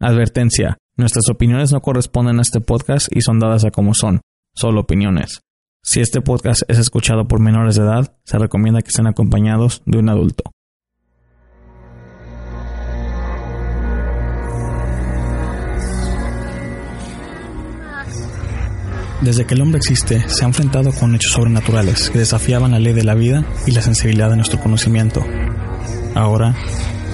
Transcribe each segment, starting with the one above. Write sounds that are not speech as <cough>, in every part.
Advertencia. Nuestras opiniones no corresponden a este podcast y son dadas a como son, solo opiniones. Si este podcast es escuchado por menores de edad, se recomienda que estén acompañados de un adulto. Desde que el hombre existe, se ha enfrentado con hechos sobrenaturales que desafiaban la ley de la vida y la sensibilidad de nuestro conocimiento. Ahora,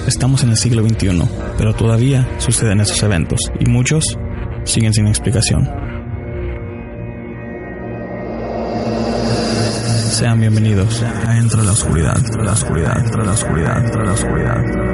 Estamos en el siglo XXI, pero todavía suceden esos eventos y muchos siguen sin explicación. Sean bienvenidos a Entre la Oscuridad, la Oscuridad, la Oscuridad, la Oscuridad.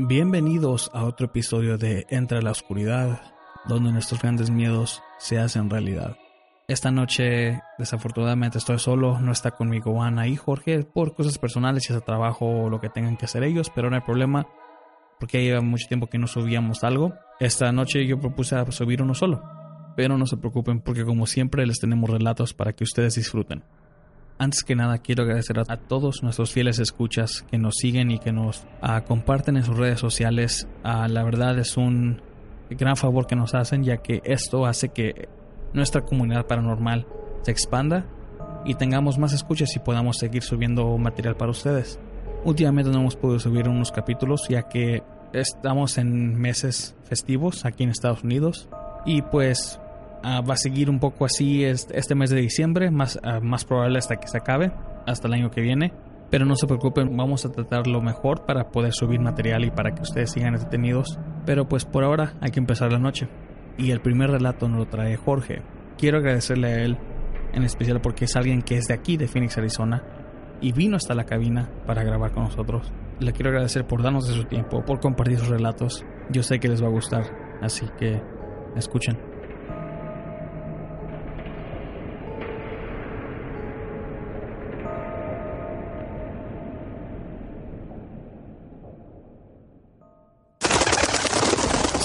Bienvenidos a otro episodio de Entra la Oscuridad, donde nuestros grandes miedos se hacen realidad. Esta noche, desafortunadamente, estoy solo, no está conmigo Ana y Jorge por cosas personales, y ese trabajo o lo que tengan que hacer ellos, pero no hay problema, porque lleva mucho tiempo que no subíamos algo. Esta noche yo propuse subir uno solo, pero no se preocupen, porque como siempre les tenemos relatos para que ustedes disfruten. Antes que nada, quiero agradecer a, todos nuestros fieles escuchas que nos siguen y que nos ah, comparten en sus redes sociales. Ah, la verdad es un gran favor que nos hacen, ya que esto hace que nuestra comunidad paranormal se expanda y tengamos más escuchas y podamos seguir subiendo material para ustedes. Últimamente no hemos podido subir unos capítulos, ya que estamos en meses festivos aquí en Estados Unidos. Y pues Ah, va a seguir un poco así este, mes de diciembre, más, ah, más probable hasta que se acabe, hasta el año que viene. Pero no se preocupen, vamos a tratar lo mejor para poder subir material y para que ustedes sigan entretenidos. Pero pues por ahora hay que empezar la noche. Y el primer relato nos lo trae Jorge. Quiero agradecerle a él, en especial porque es alguien que es de aquí, de Phoenix, Arizona, y vino hasta la cabina para grabar con nosotros. Le quiero agradecer por darnos de su tiempo, por compartir sus relatos. Yo sé que les va a gustar, así que escuchen.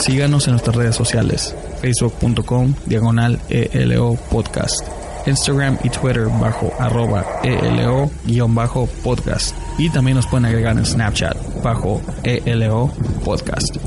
Síganos en nuestras redes sociales, facebook.com diagonal ELO podcast, Instagram y Twitter bajo arroba ELO guion bajo podcast. Y también nos pueden agregar en Snapchat bajo ELO podcast.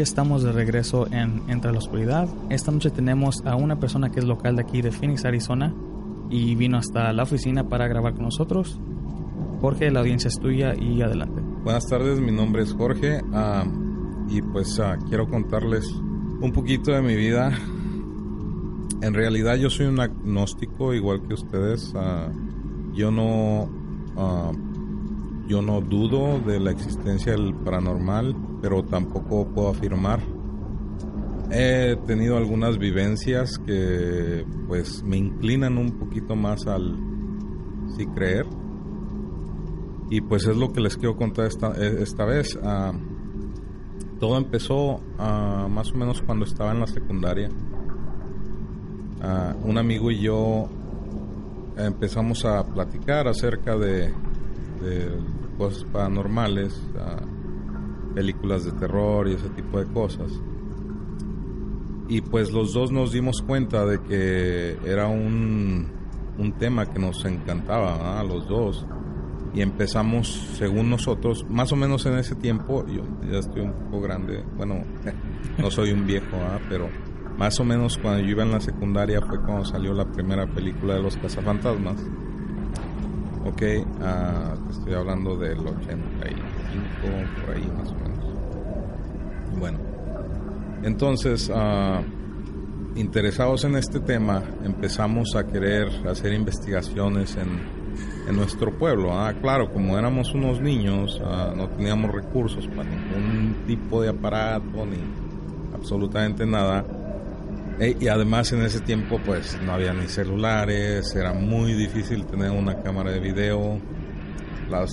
Estamos de regreso en Entre la Oscuridad. Esta noche tenemos a una persona que es local de aquí de Phoenix, Arizona, y vino hasta la oficina para grabar con nosotros. Jorge, la audiencia es tuya y adelante. Buenas tardes, mi nombre es Jorge ah, y pues ah, quiero contarles un poquito de mi vida. En realidad yo soy un agnóstico igual que ustedes. Ah, yo no yo no dudo de la existencia del paranormal, pero tampoco puedo afirmar. He tenido algunas vivencias que pues me inclinan un poquito más al sí creer. Y pues es lo que les quiero contar esta, esta vez. Ah, todo empezó ah, más o menos cuando estaba en la secundaria. Ah, un amigo y yo empezamos a platicar acerca de cosas paranormales, películas de terror y ese tipo de cosas. Y pues los dos nos dimos cuenta de que era un, un tema que nos encantaba a los dos. Y empezamos, según nosotros, más o menos en ese tiempo, yo ya estoy un poco grande, bueno, <laughs> no soy un viejo, pero más o menos cuando yo iba en la secundaria fue cuando salió la primera película de los cazafantasmas Ok, uh, estoy hablando del 85, por ahí más o menos. Bueno, entonces, uh, interesados en este tema, empezamos a querer hacer investigaciones en, en nuestro pueblo. Ah, claro, como éramos unos niños, uh, no teníamos recursos para ningún tipo de aparato ni absolutamente nada. E, y además en ese tiempo pues no había ni celulares, era muy difícil tener una cámara de video. Las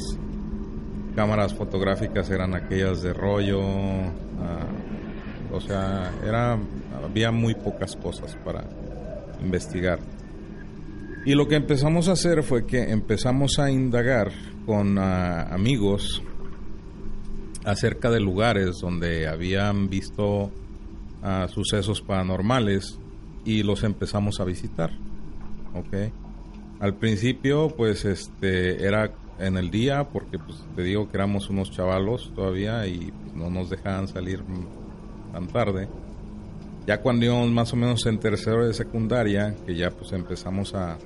cámaras fotográficas eran aquellas de rollo. Ah, o sea, era había muy pocas cosas para investigar. Y lo que empezamos a hacer fue que empezamos a indagar con ah, amigos acerca de lugares donde habían visto ah, sucesos paranormales y los empezamos a visitar. ¿Ok? Al principio, pues, este, era en el día, porque pues, te digo que éramos unos chavalos todavía y pues, no nos dejaban salir tan tarde. Ya cuando íbamos más o menos en tercero de secundaria, que ya pues empezamos a,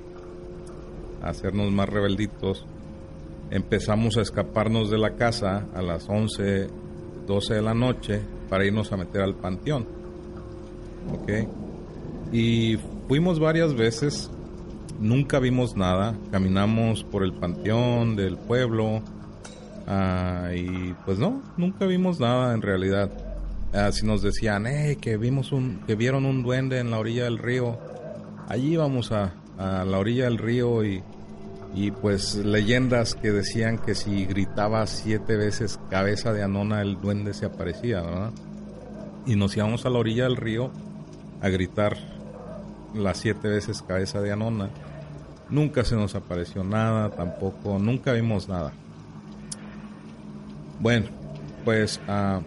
hacernos más rebelditos, empezamos a escaparnos de la casa a las 11, 12 de la noche para irnos a meter al panteón. ¿Ok? Y fuimos varias veces, nunca vimos nada, caminamos por el panteón del pueblo ah, y pues no, nunca vimos nada en realidad. Así nos decían, eh, que vimos un, que vieron un duende en la orilla del río. Allí íbamos a, a la orilla del río y, y pues leyendas que decían que si gritaba siete veces cabeza de Anona el duende se aparecía, ¿verdad? Y nos íbamos a la orilla del río a gritar las siete veces cabeza de Anona. Nunca se nos apareció nada, tampoco, nunca vimos nada. Bueno, pues uh,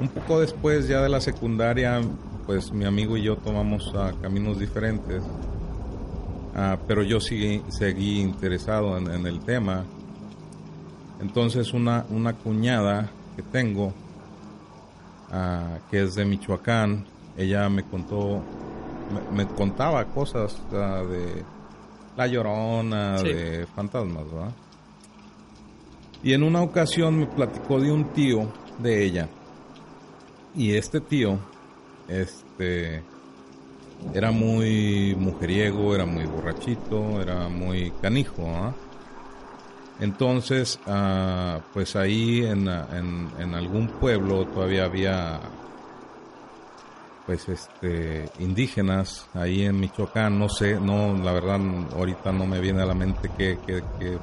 un poco después ya de la secundaria, pues mi amigo y yo tomamos uh, caminos diferentes. Ah, pero yo seguí, seguí interesado en, el tema. Entonces una, una cuñada que tengo, ah, que es de Michoacán, ella me contó, me, contaba cosas ah, de la llorona, de fantasmas, ¿verdad? Y en una ocasión me platicó de un tío de ella. Y este tío, este, era muy mujeriego, era muy borrachito, era muy canijo. ¿ah? Entonces, ah, pues ahí en, en, algún pueblo todavía había, pues este, indígenas, ahí en Michoacán, no sé, no, la verdad, ahorita no me viene a la mente qué, qué, qué,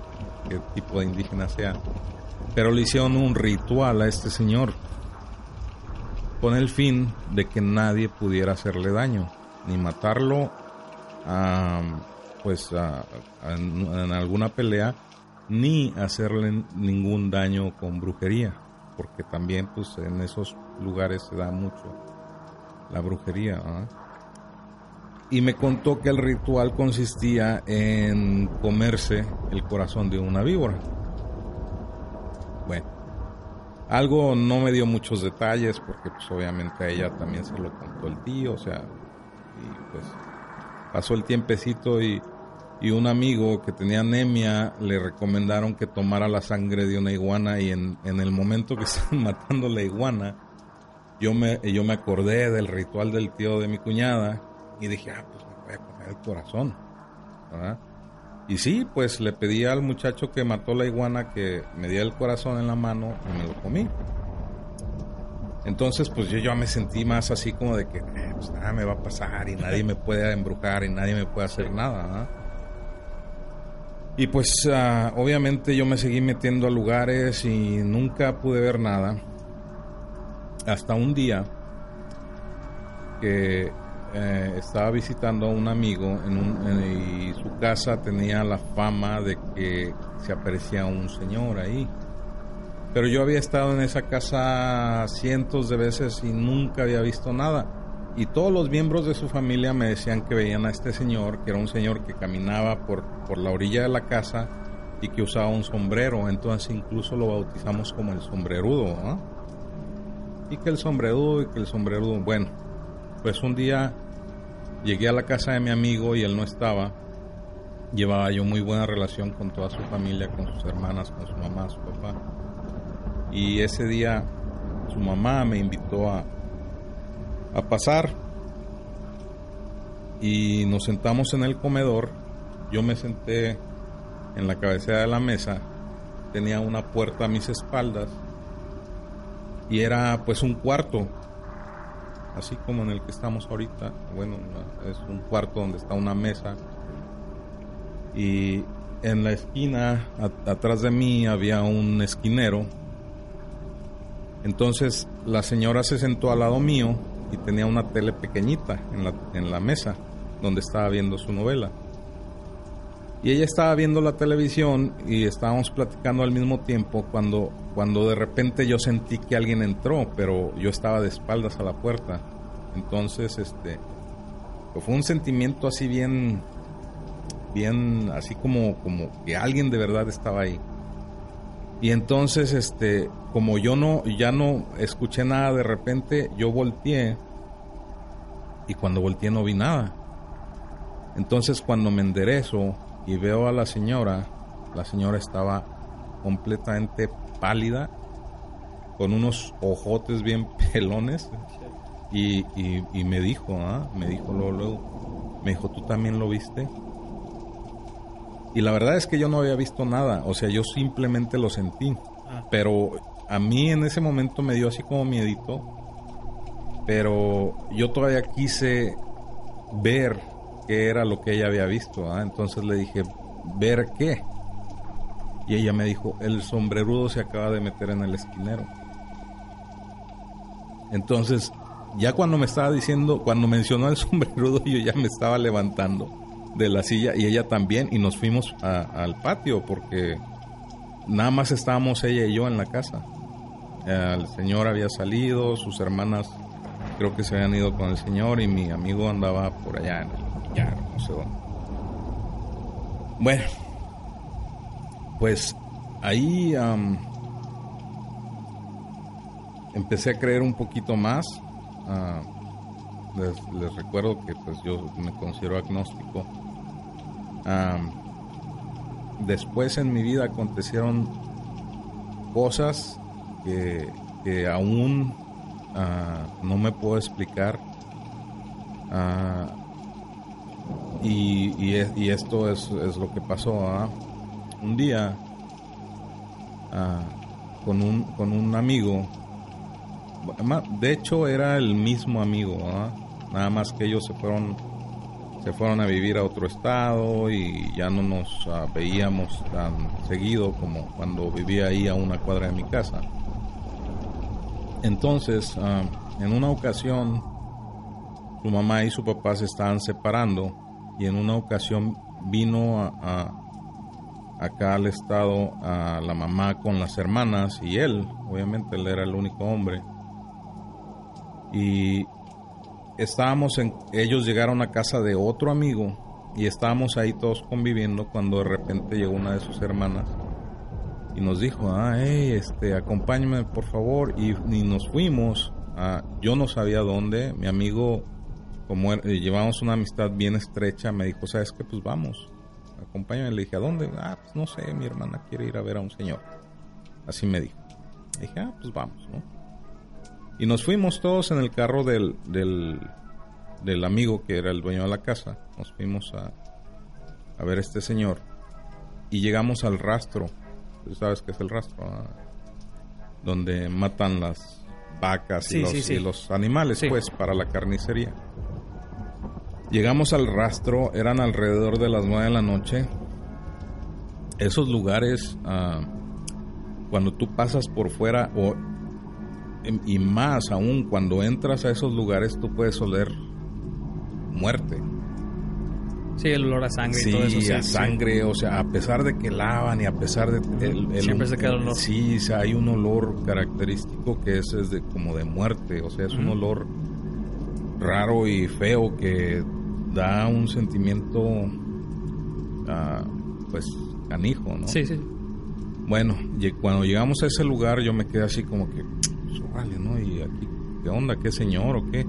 tipo de indígena sea, pero le hicieron un ritual a este señor con el fin de que nadie pudiera hacerle daño ni matarlo pues en, alguna pelea ni hacerle ningún daño con brujería porque también pues en esos lugares se da mucho la brujería y me contó que el ritual consistía en comerse el corazón de una víbora. Bueno algo no me dio muchos detalles porque pues obviamente a ella también se lo contó el tío o sea y pues pasó el tiempecito y, un amigo que tenía anemia le recomendaron que tomara la sangre de una iguana y en, el momento que <laughs> estaban matando la iguana, yo me, yo me acordé del ritual del tío de mi cuñada y dije, ah, pues me voy a comer el corazón. Y sí, pues le pedí al muchacho que mató la iguana que me diera el corazón en la mano y me lo comí. Entonces, pues yo ya me sentí más así como de que eh, pues nada me va a pasar y nadie me puede embrujar y nadie me puede hacer nada. Y pues ah, obviamente yo me seguí metiendo a lugares y nunca pude ver nada. Hasta un día que eh, estaba visitando a un amigo y su casa tenía la fama de que se aparecía un señor ahí. Pero yo había estado en esa casa cientos de veces y nunca había visto nada. Y todos los miembros de su familia me decían que veían a este señor, que era un señor que caminaba por, por la orilla de la casa y que usaba un sombrero. Entonces incluso lo bautizamos como el sombrerudo. Y que el sombrerudo y que el sombrerudo. Bueno, pues un día llegué a la casa de mi amigo y él no estaba. Llevaba yo muy buena relación con toda su familia, con sus hermanas, con su mamá, su papá. Y ese día su mamá me invitó a, a pasar y nos sentamos en el comedor. Yo me senté en la cabecera de la mesa, tenía una puerta a mis espaldas y era pues un cuarto, así como en el que estamos ahorita. Bueno, es un cuarto donde está una mesa y en la esquina, atrás de mí, había un esquinero. Entonces la señora se sentó al lado mío y tenía una tele pequeñita en la, en la mesa donde estaba viendo su novela. Y ella estaba viendo la televisión y estábamos platicando al mismo tiempo cuando, cuando de repente yo sentí que alguien entró, pero yo estaba de espaldas a la puerta. Entonces, este, pues fue un sentimiento así bien, bien, así como, como que alguien de verdad estaba ahí. Y entonces, este, como yo no, ya no escuché nada de repente, yo volteé y cuando volteé no vi nada. Entonces cuando me enderezo y veo a la señora, la señora estaba completamente pálida, con unos ojotes bien <laughs> pelones y, y, me dijo, ¿ah? me dijo luego, luego, me dijo, ¿tú también lo viste? Y la verdad es que yo no había visto nada, o sea, yo simplemente lo sentí. Ah. Pero a mí en ese momento me dio así como miedito. Pero yo todavía quise ver qué era lo que ella había visto. ¿ah? Entonces le dije, ¿ver qué? Y ella me dijo, el sombrerudo se acaba de meter en el esquinero. Entonces, ya cuando me estaba diciendo, cuando mencionó el <laughs> sombrerudo, yo ya me estaba levantando de la silla y ella también y nos fuimos al patio porque nada más estábamos ella y yo en la casa. El señor había salido, sus hermanas creo que se habían ido con el señor y mi amigo andaba por allá en el no sé dónde. Bueno, pues ahí empecé a creer un poquito más. Ah, les, recuerdo que pues yo me considero agnóstico. después en mi vida acontecieron cosas que, aún ah, no me puedo explicar. Ah, y, y, esto es, es, lo que pasó. ¿ah? Un día, con, un, con un amigo, de hecho era el mismo amigo, nada más que ellos se fueron se fueron a vivir a otro estado y ya no nos ah, veíamos tan seguido como cuando vivía ahí a una cuadra de mi casa. Entonces, ah, en una ocasión, su mamá y su papá se estaban separando y en una ocasión vino a, acá al estado a la mamá con las hermanas y él, obviamente él era el único hombre. Y estábamos en, ellos llegaron a casa de otro amigo y estábamos ahí todos conviviendo cuando de repente llegó una de sus hermanas y nos dijo, ah, este, acompáñame por favor y, nos fuimos. a yo no sabía dónde, mi amigo, como er, eh, llevamos una amistad bien estrecha, me dijo, ¿sabes qué? Pues vamos, acompáñame. Le dije, ¿a dónde? Ah, pues no sé, mi hermana quiere ir a ver a un señor. Así me dijo. Le dije, ah, pues vamos, ¿no? Y nos fuimos todos en el carro del, del, amigo que era el dueño de la casa. Nos fuimos a, a ver a este señor. Y llegamos al rastro. Tú sabes qué es el rastro. Ah? Donde matan las vacas y, los, y, los, animales, pues, para la carnicería. Llegamos al rastro, eran alrededor de las nueve de la noche. Esos lugares, ah, cuando tú pasas por fuera, o Em, y más aún cuando entras a esos lugares tú puedes oler muerte. Sí, el olor a sangre y todo eso. Sí, a sangre, o sea, a pesar de que lavan y a pesar de... El, Siempre se queda el olor. Sí, o sea, hay un olor característico que es, de, como de muerte, o sea, es un olor raro y feo que da un sentimiento, ah, pues, canijo, ¿no? Sí, sí. Bueno, cuando llegamos a ese lugar yo me quedé así como que, ¿no? Y aquí, ¿qué onda? ¿Qué señor o qué?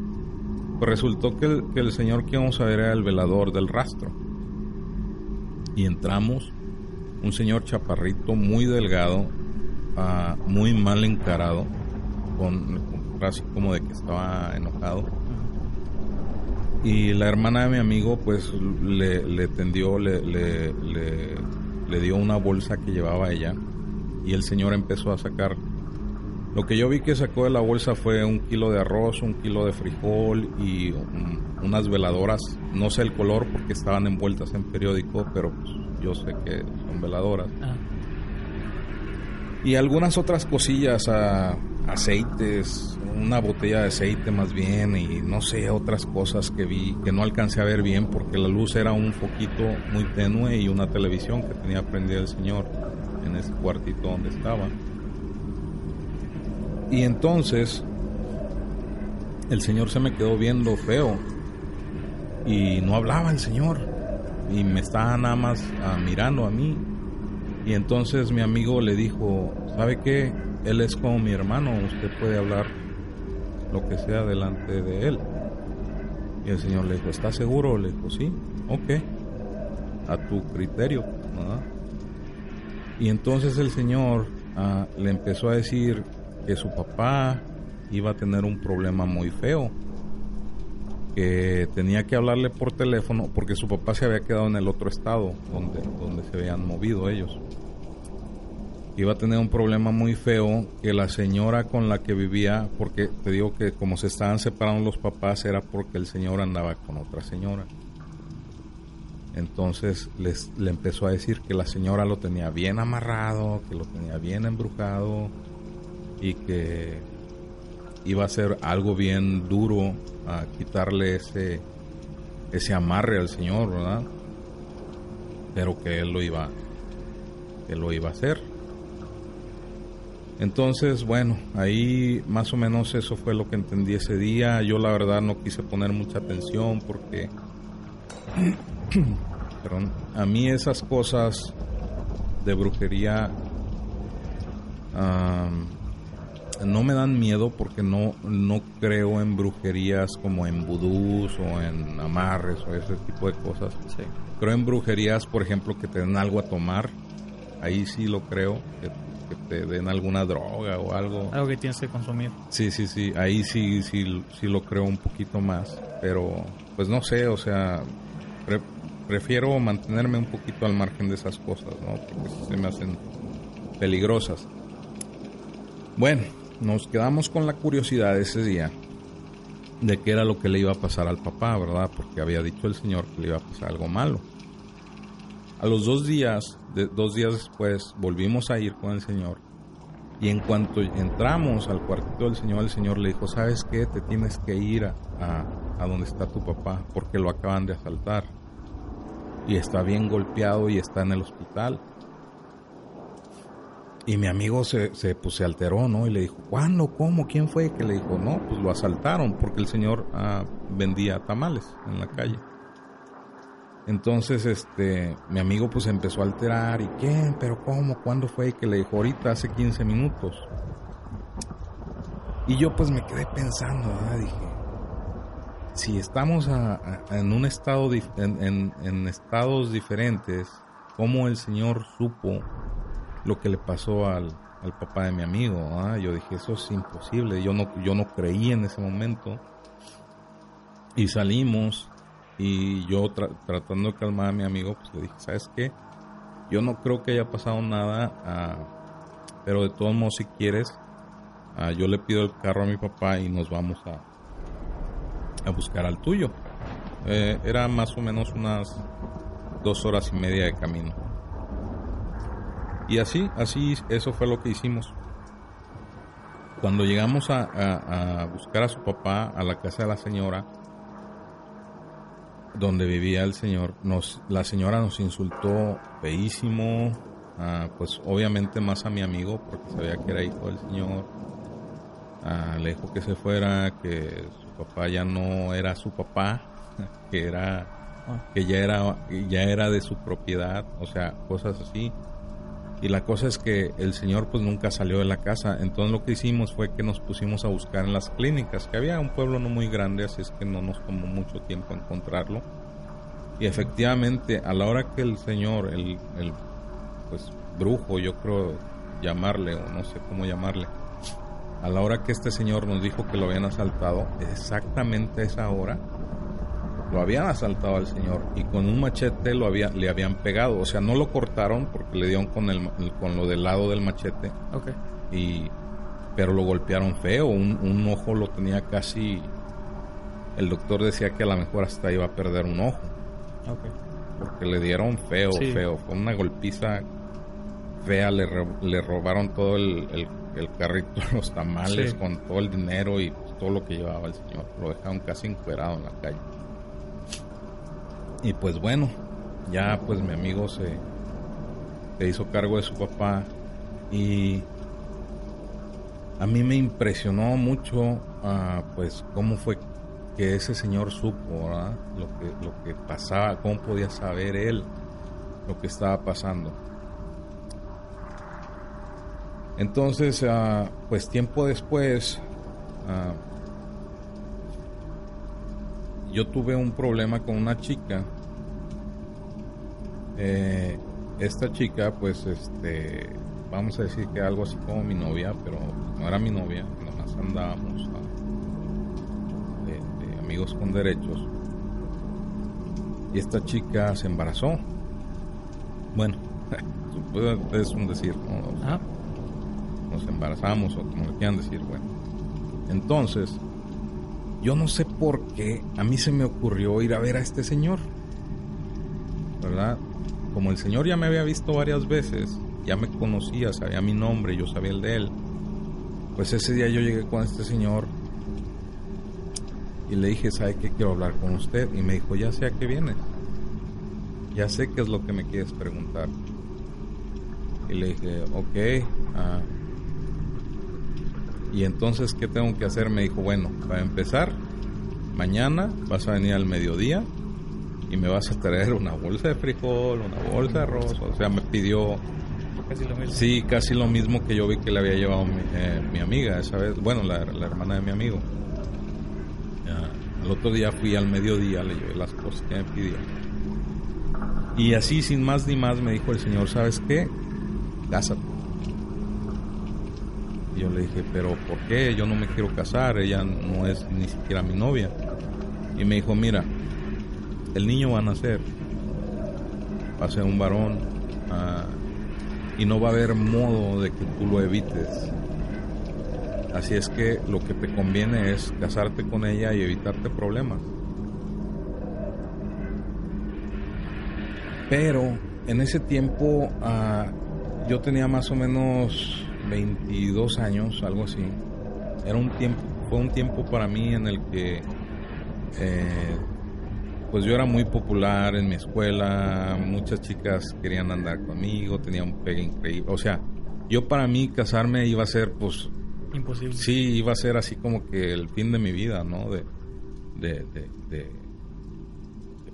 Pues resultó que el, que el señor que íbamos a ver era el velador del rastro. Y entramos, un señor chaparrito, muy delgado, ah, muy mal encarado, con, así como de que estaba enojado. Y la hermana de mi amigo, pues le, le tendió, le, le, le, dio una bolsa que llevaba ella. Y el señor empezó a sacar Lo que yo vi que sacó de la bolsa fue un kilo de arroz, un kilo de frijol y unas veladoras. No sé el color porque estaban envueltas en periódico, pero pues, yo sé que son veladoras. Ah. Y algunas otras cosillas, aceites, una botella de aceite más bien y no sé, otras cosas que vi que no alcancé a ver bien porque la luz era un poquito muy tenue y una televisión que tenía prendida el señor en ese cuartito donde estaba. Y entonces el señor se me quedó viendo feo y no hablaba el señor y me estaba nada más ah, mirando a mí. Y entonces mi amigo le dijo, ¿sabe qué? Él es como mi hermano, usted puede hablar lo que sea delante de él. Y el señor le dijo, ¿está seguro? Le dijo, sí, ok, a tu criterio. Y entonces el señor ah, le empezó a decir que su papá iba a tener un problema muy feo, que tenía que hablarle por teléfono porque su papá se había quedado en el otro estado donde, donde se habían movido ellos. Iba a tener un problema muy feo que la señora con la que vivía, porque te digo que como se estaban separando los papás era porque el señor andaba con otra señora. Entonces les, le empezó a decir que la señora lo tenía bien amarrado, que lo tenía bien embrujado, y que iba a ser algo bien duro a quitarle ese ese amarre al Señor, ¿verdad? Pero que él lo iba que lo iba a hacer. Entonces, bueno, ahí más o menos eso fue lo que entendí ese día. Yo la verdad no quise poner mucha atención porque <clears throat> perdón, a mí esas cosas de brujería no me dan miedo porque no, no creo en brujerías como en vudús o en amarres o ese tipo de cosas. Creo en brujerías, por ejemplo, que te den algo a tomar. Ahí sí lo creo, que, te den alguna droga o algo. Algo que tienes que consumir. Sí, sí, sí. Ahí sí, sí, sí lo creo un poquito más. Pero, pues no sé, o sea, prefiero mantenerme un poquito al margen de esas cosas, ¿no? Porque se me hacen peligrosas. Bueno, nos quedamos con la curiosidad ese día de qué era lo que le iba a pasar al papá, ¿verdad? Porque había dicho el Señor que le iba a pasar algo malo. A los dos días, de, dos días después, volvimos a ir con el Señor. Y en cuanto entramos al cuartito del Señor, el Señor le dijo, ¿sabes qué? Te tienes que ir a, a donde está tu papá, porque lo acaban de asaltar. Y está bien golpeado y está en el hospital. Y mi amigo se, se, pues, alteró, ¿no? Y le dijo, ¿cuándo? ¿Cómo? ¿Quién fue? Que le dijo, no, pues lo asaltaron porque el señor ah, vendía tamales en la calle. Entonces, este, mi amigo pues empezó a alterar. ¿Y quién? ¿Pero cómo? ¿Cuándo fue? Y que le dijo, ahorita hace 15 minutos. Y yo pues me quedé pensando, ¿verdad? Dije, si estamos en un estado, en, en estados diferentes, ¿cómo el Señor supo lo que le pasó al, al papá de mi amigo. ¿ah? Yo dije, eso es imposible. Yo no, yo no creí en ese momento. Y salimos y yo tratando de calmar a mi amigo, pues le dije, ¿sabes qué? Yo no creo que haya pasado nada, ah, pero de todos modos si quieres, ah, yo le pido el carro a mi papá y nos vamos a, a buscar al tuyo. Eh, era más o menos unas dos horas y media de camino. Y así, así, eso fue lo que hicimos. Cuando llegamos a, buscar a su papá a la casa de la señora, donde vivía el señor, nos, la señora nos insultó feísimo, ah, pues obviamente más a mi amigo, porque sabía que era hijo del señor. Ah, le dijo que se fuera, que su papá ya no era su papá, <laughs> que era ah. que ya era ya era de su propiedad, o sea, cosas así. Y la cosa es que el señor pues nunca salió de la casa. Entonces lo que hicimos fue que nos pusimos a buscar en las clínicas, que había un pueblo no muy grande, así es que no nos tomó mucho tiempo encontrarlo. Y efectivamente, a la hora que el señor, el, el pues brujo, yo creo llamarle, o no sé cómo llamarle, a la hora que este señor nos dijo que lo habían asaltado, exactamente a esa hora, lo habían asaltado al señor y con un machete lo había, le habían pegado. O sea, no lo cortaron porque le dieron con, el, con lo del lado del machete. Okay. Y, pero lo golpearon feo, un, un ojo lo tenía casi, el doctor decía que a lo mejor hasta iba a perder un ojo. Porque le dieron feo, feo, fue una golpiza fea, le, le robaron todo el, el, carrito, <laughs> los tamales con todo el dinero y todo lo que llevaba el señor, lo dejaron casi encuerado en la calle. Y pues bueno, ya pues mi amigo se, se hizo cargo de su papá y a mí me impresionó mucho uh, pues cómo fue que ese señor supo lo que lo que pasaba cómo podía saber él lo que estaba pasando. Entonces uh, pues tiempo después uh, yo tuve un problema con una chica. Eh, esta chica pues este vamos a decir que algo así como mi novia pero no era mi novia nomás andábamos de, amigos con derechos. Y esta chica se embarazó. Bueno <laughs> es un decir ¿no? nos embarazamos o como le quieran decir bueno entonces yo no sé por qué a mí se me ocurrió ir a ver a este señor verdad como el Señor ya me había visto varias veces, ya me conocía, sabía mi nombre, yo sabía el de él, pues ese día yo llegué con este Señor y le dije, ¿sabe qué quiero hablar con usted? Y me dijo, ya sé a qué viene, ya sé qué es lo que me quieres preguntar. Y le dije, ok, ah, y entonces, ¿qué tengo que hacer? Me dijo, bueno, para empezar, mañana vas a venir al mediodía y me vas a traer una bolsa de frijol, una bolsa de arroz, o sea, me pidió... Casi lo mismo. Sí, casi lo mismo que yo vi que le había llevado mi, eh, amiga esa vez, bueno, la, hermana de mi amigo. el otro día fui al mediodía, le llevé las cosas que me pidió. Y así, sin más ni más, me dijo el señor, ¿sabes qué? Cásate. Yo le dije, pero ¿por qué? Yo no me quiero casar, ella no es ni siquiera mi novia. Y me dijo, mira, el niño va a nacer, va a ser un varón ah, y no va a haber modo de que tú lo evites. Así es que lo que te conviene es casarte con ella y evitarte problemas. Pero en ese tiempo ah, yo tenía más o menos 22 años, algo así. Era un tiempo, fue un tiempo para mí en el que eh, pues yo era muy popular en mi escuela, muchas chicas querían andar conmigo, tenía un pegue increíble. O sea, yo para mí casarme iba a ser, pues... Imposible. Sí, iba a ser así como que el fin de mi vida, ¿no? De, de, de,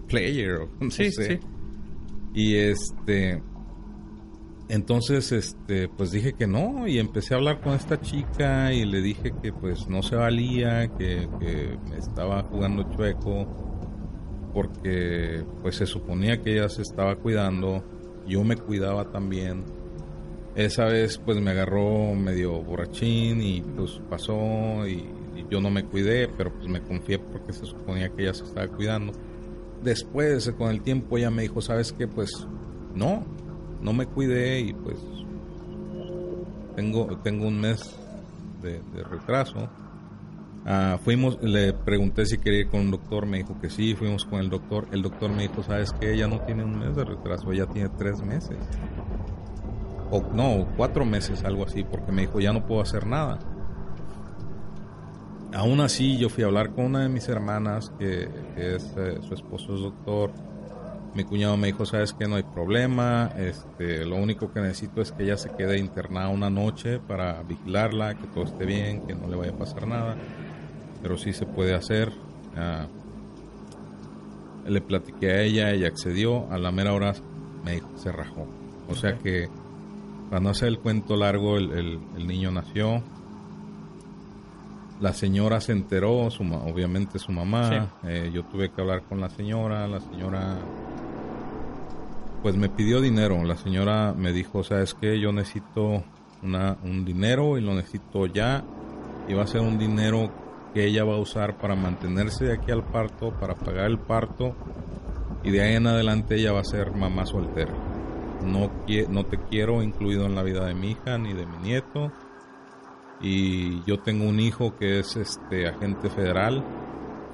player, no sí, sé. Sí. Y este... Entonces, este, pues dije que no y empecé a hablar con esta chica y le dije que pues no se valía, que, estaba jugando chueco porque pues se suponía que ella se estaba cuidando, yo me cuidaba también. Esa vez pues me agarró medio borrachín y pues pasó y, yo no me cuidé, pero pues me confié porque se suponía que ella se estaba cuidando. Después con el tiempo ella me dijo, ¿sabes qué? Pues no, no me cuidé y pues tengo, tengo un mes de retraso Ah, fuimos, le pregunté si quería ir con un doctor, me dijo que sí, fuimos con el doctor. El doctor me dijo, ¿sabes qué? Ella no tiene un mes de retraso, ella tiene tres meses. O no, cuatro meses, algo así, porque me dijo, ya no puedo hacer nada. Aún así, yo fui a hablar con una de mis hermanas, que, es eh, su esposo es doctor. Mi cuñado me dijo, ¿sabes qué? No hay problema. Este, lo único que necesito es que ella se quede internada una noche para vigilarla, que todo esté bien, que no le vaya a pasar nada pero sí se puede hacer. le platiqué a ella, ella accedió, a la mera hora me se rajó. O sea que, para no hacer el cuento largo, el, niño nació. La señora se enteró, su, obviamente su mamá. Eh, yo tuve que hablar con la señora. La señora, pues me pidió dinero. La señora me dijo, ¿sabes qué? Yo necesito un dinero y lo necesito ya. Y va a ser un dinero que ella va a usar para mantenerse de aquí al parto, para pagar el parto y de ahí en adelante ella va a ser mamá soltera. No, no te quiero incluido en la vida de mi hija ni de mi nieto Y yo tengo un hijo que es este agente federal,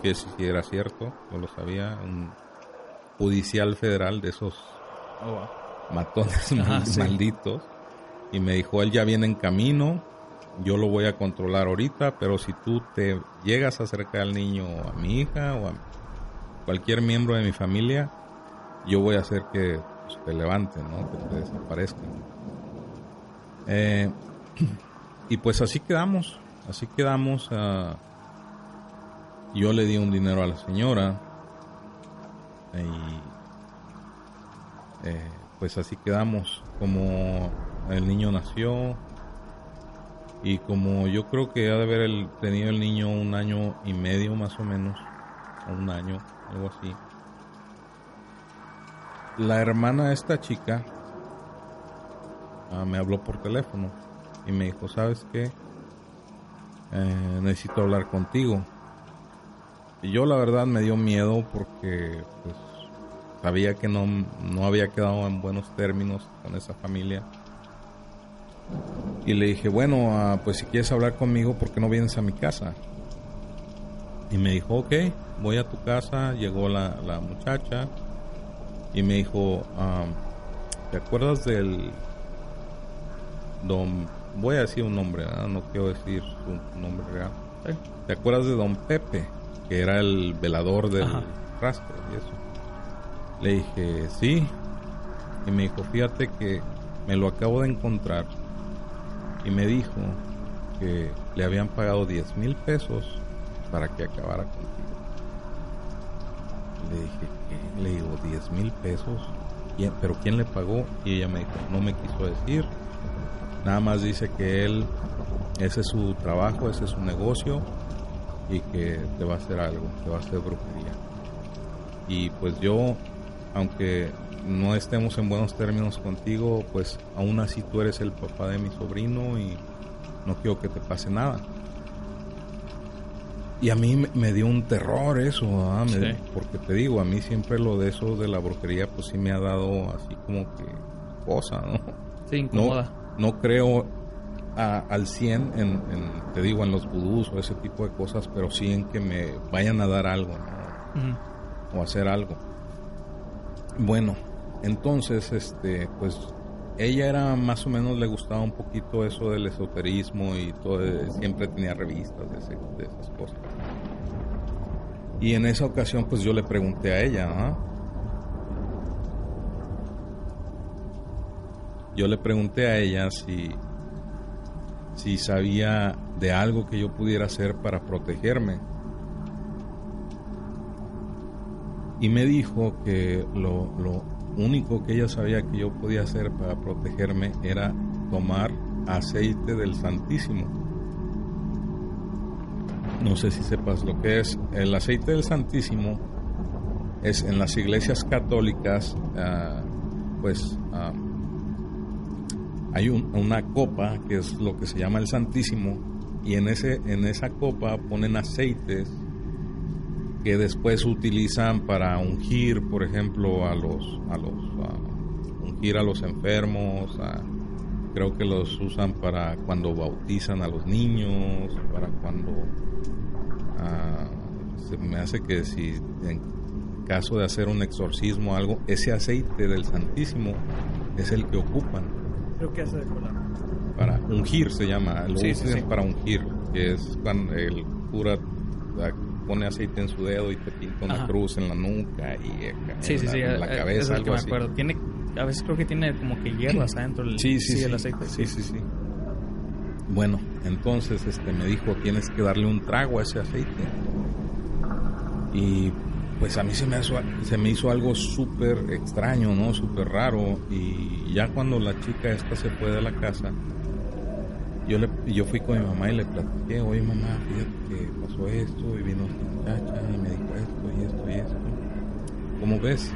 que si era cierto, yo lo sabía, un judicial federal de esos oh, <laughs> matones malditos. Y me dijo, él ya viene en camino, yo lo voy a controlar ahorita, pero si tú te llegas a acercar al niño o a mi hija o a cualquier miembro de mi familia, yo voy a hacer que pues, te levanten, ¿no? que te desaparezcan. Eh, <clears throat> y pues así quedamos, así quedamos. Uh, yo le di un dinero a la señora y eh, pues así quedamos. Como el niño nació y como yo creo que ha de haber tenido el niño un año y medio más o menos, un año, algo así. La hermana de esta chica uh, me habló por teléfono y me dijo, ¿sabes qué? Eh, necesito hablar contigo. Y yo la verdad me dio miedo porque pues sabía que no, no había quedado en buenos términos con esa familia. Y le dije, bueno, ah, pues si quieres hablar conmigo, ¿por qué no vienes a mi casa? Y me dijo, ok, voy a tu casa. Llegó la, la muchacha y me dijo, ah, ¿te acuerdas del don voy a decir un nombre, no quiero decir su nombre real. ¿Te acuerdas de Don Pepe, que era el velador del rastro y eso? Le dije, sí. Y me dijo, fíjate que me lo acabo de encontrar. Y me dijo que le habían pagado 10 mil pesos para que acabara contigo. Le dije, ¿qué? Le digo, 10 mil pesos. ¿Pero quién le pagó? Y ella me dijo, no me quiso decir Nada más dice que él, ese es su trabajo, ese es su negocio y que te va a hacer algo, te va a hacer brujería. Y pues yo, aunque no estemos en buenos términos contigo, pues aún así tú eres el papá de mi sobrino y no quiero que te pase nada. Y a mí me dio un terror eso, porque te digo, a mí siempre lo de eso de la brujería, pues sí me ha dado así como que cosa, ¿no? Sí, incomoda no creo al 100 en, te digo, en los vudús o ese tipo de cosas, pero sí en que me vayan a dar algo o hacer algo. Bueno, entonces, este, pues ella era más o menos le gustaba un poquito eso del esoterismo y todo, siempre tenía revistas de, de esas cosas. Y en esa ocasión, pues yo le pregunté a ella, ¿ah? yo le pregunté a ella si, si sabía de algo que yo pudiera hacer para protegerme. Y me dijo que lo, lo único que ella sabía que yo podía hacer para protegerme era tomar aceite del Santísimo. No sé si sepas lo que es. El aceite del Santísimo es en las iglesias católicas, ah, pues ah, hay una copa que es lo que se llama el Santísimo y en, ese, en esa copa ponen aceites que después utilizan para ungir, por ejemplo, a los, a los ungir a los enfermos, creo que los usan para cuando bautizan a los niños, para cuando se me hace que si en caso de hacer un exorcismo o algo, ese aceite del Santísimo es el que ocupan. Que hace de Para ungir se llama, lo sí, para ungir, que es cuando el cura pone aceite en su dedo y te pinta una cruz en la nuca y en, la, cabeza, algo así. Tiene, a veces creo que tiene como que hierbas adentro del sí, sí, el aceite. Sí, sí, sí. Bueno, entonces este me dijo, tienes que darle un trago a ese aceite. Y pues a mí se me, hizo, se me hizo algo súper extraño, ¿no? Súper raro. Y ya cuando la chica esta se fue de la casa, yo, le, yo fui con mi mamá y le platiqué, oye mamá, fíjate que pasó esto y vino esta muchacha y me dijo esto y esto y esto. ¿Cómo ves?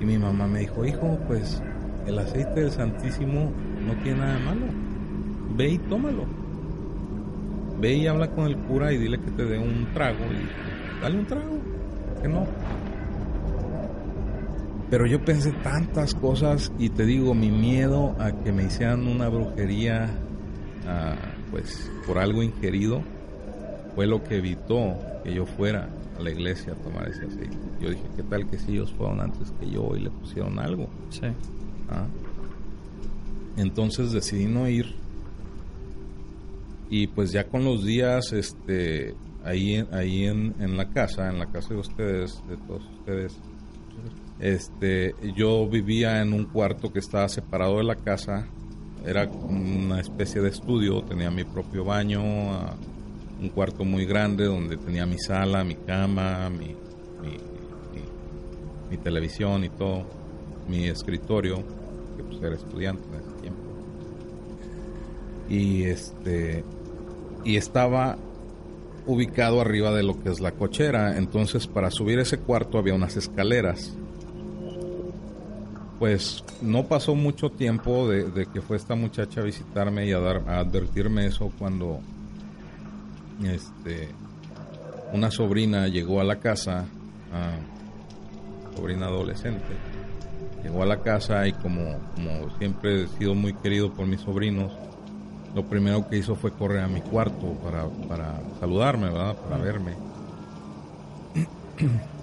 Y mi mamá me dijo, hijo, pues el aceite del Santísimo no tiene nada de malo. Ve y tómalo. Ve y habla con el cura y dile que te dé un trago y dale un trago que no? Pero yo pensé tantas cosas y te digo, mi miedo a que me hicieran una brujería, pues por algo ingerido fue lo que evitó que yo fuera a la iglesia a tomar ese aceite. Yo dije, ¿qué tal que si ellos fueron antes que yo y le pusieron algo? Sí. ¿Ah? Entonces decidí no ir. Y pues ya con los días, este, ahí, ahí en, en la casa, en la casa de ustedes, de todos ustedes, este, yo vivía en un cuarto que estaba separado de la casa. Era una especie de estudio, tenía mi propio baño, ah, un cuarto muy grande donde tenía mi sala, mi cama, mi, televisión y todo, mi escritorio, que pues era estudiante en ese tiempo. Y este y estaba ubicado arriba de lo que es la cochera, entonces para subir ese cuarto había unas escaleras pues no pasó mucho tiempo de, que fue esta muchacha a visitarme y a, dar, a advertirme eso cuando este una sobrina llegó a la casa, sobrina adolescente, llegó a la casa y como, como siempre he sido muy querido por mis sobrinos, lo primero que hizo fue correr a mi cuarto para, para saludarme, ¿verdad? Para verme.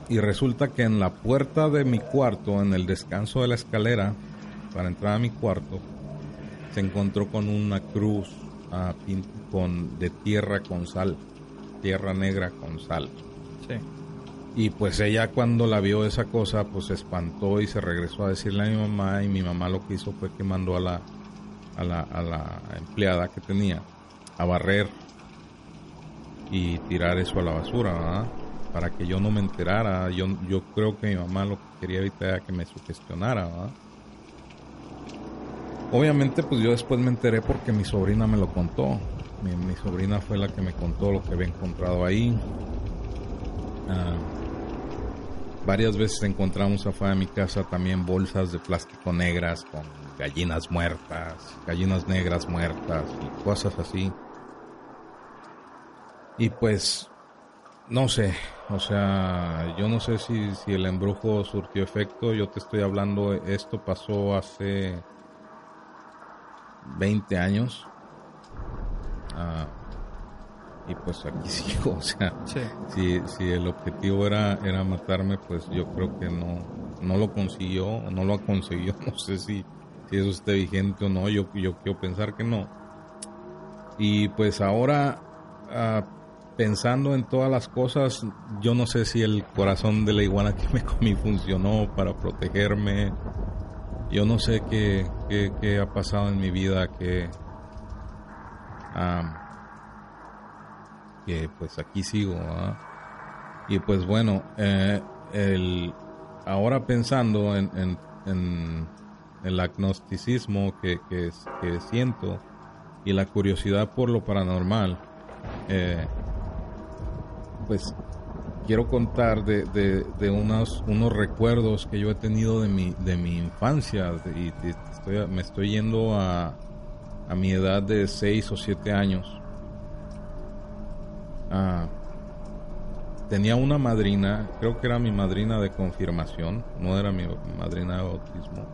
Y resulta que en la puerta de mi cuarto, en el descanso de la escalera, para entrar a mi cuarto, se encontró con una cruz uh, con, de tierra con sal, tierra negra con sal. Sí. Y pues ella cuando la vio esa cosa, pues se espantó y se regresó a decirle a mi mamá y mi mamá lo que hizo fue que mandó a la, a la, a la empleada que tenía a barrer y tirar eso a la basura, ¿verdad? Para que yo no me enterara. Yo, yo creo que mi mamá lo que quería evitar era que me sugestionara. Obviamente, pues yo después me enteré porque mi sobrina me lo contó. Mi, sobrina fue la que me contó lo que había encontrado ahí. Ah, varias veces encontramos afuera de mi casa también bolsas de plástico negras con gallinas muertas, gallinas negras muertas y cosas así. Y pues no sé, o sea, yo no sé si, si el embrujo surtió efecto. Yo te estoy hablando, esto pasó hace 20 años. Ah, y pues aquí <laughs> sigo, o sea, si, si el objetivo era, era matarme, pues yo creo que no, no lo consiguió, no lo ha conseguido. <laughs> No sé si, si eso esté vigente o no, yo, yo quiero pensar que no. Y pues ahora... Ah, pensando en todas las cosas, yo no sé si el corazón de la iguana que me comí funcionó para protegerme. Yo no sé qué, qué, ha pasado en mi vida que, que pues aquí sigo. Y pues bueno, eh, el, ahora pensando en, en, el agnosticismo que, que, que, siento y la curiosidad por lo paranormal, eh, pues quiero contar de, de, unos, unos recuerdos que yo he tenido de mi, de mi infancia y me estoy yendo a, a mi edad de 6 o 7 años. Ah, tenía una madrina, creo que era mi madrina de confirmación, no era mi madrina de bautismo,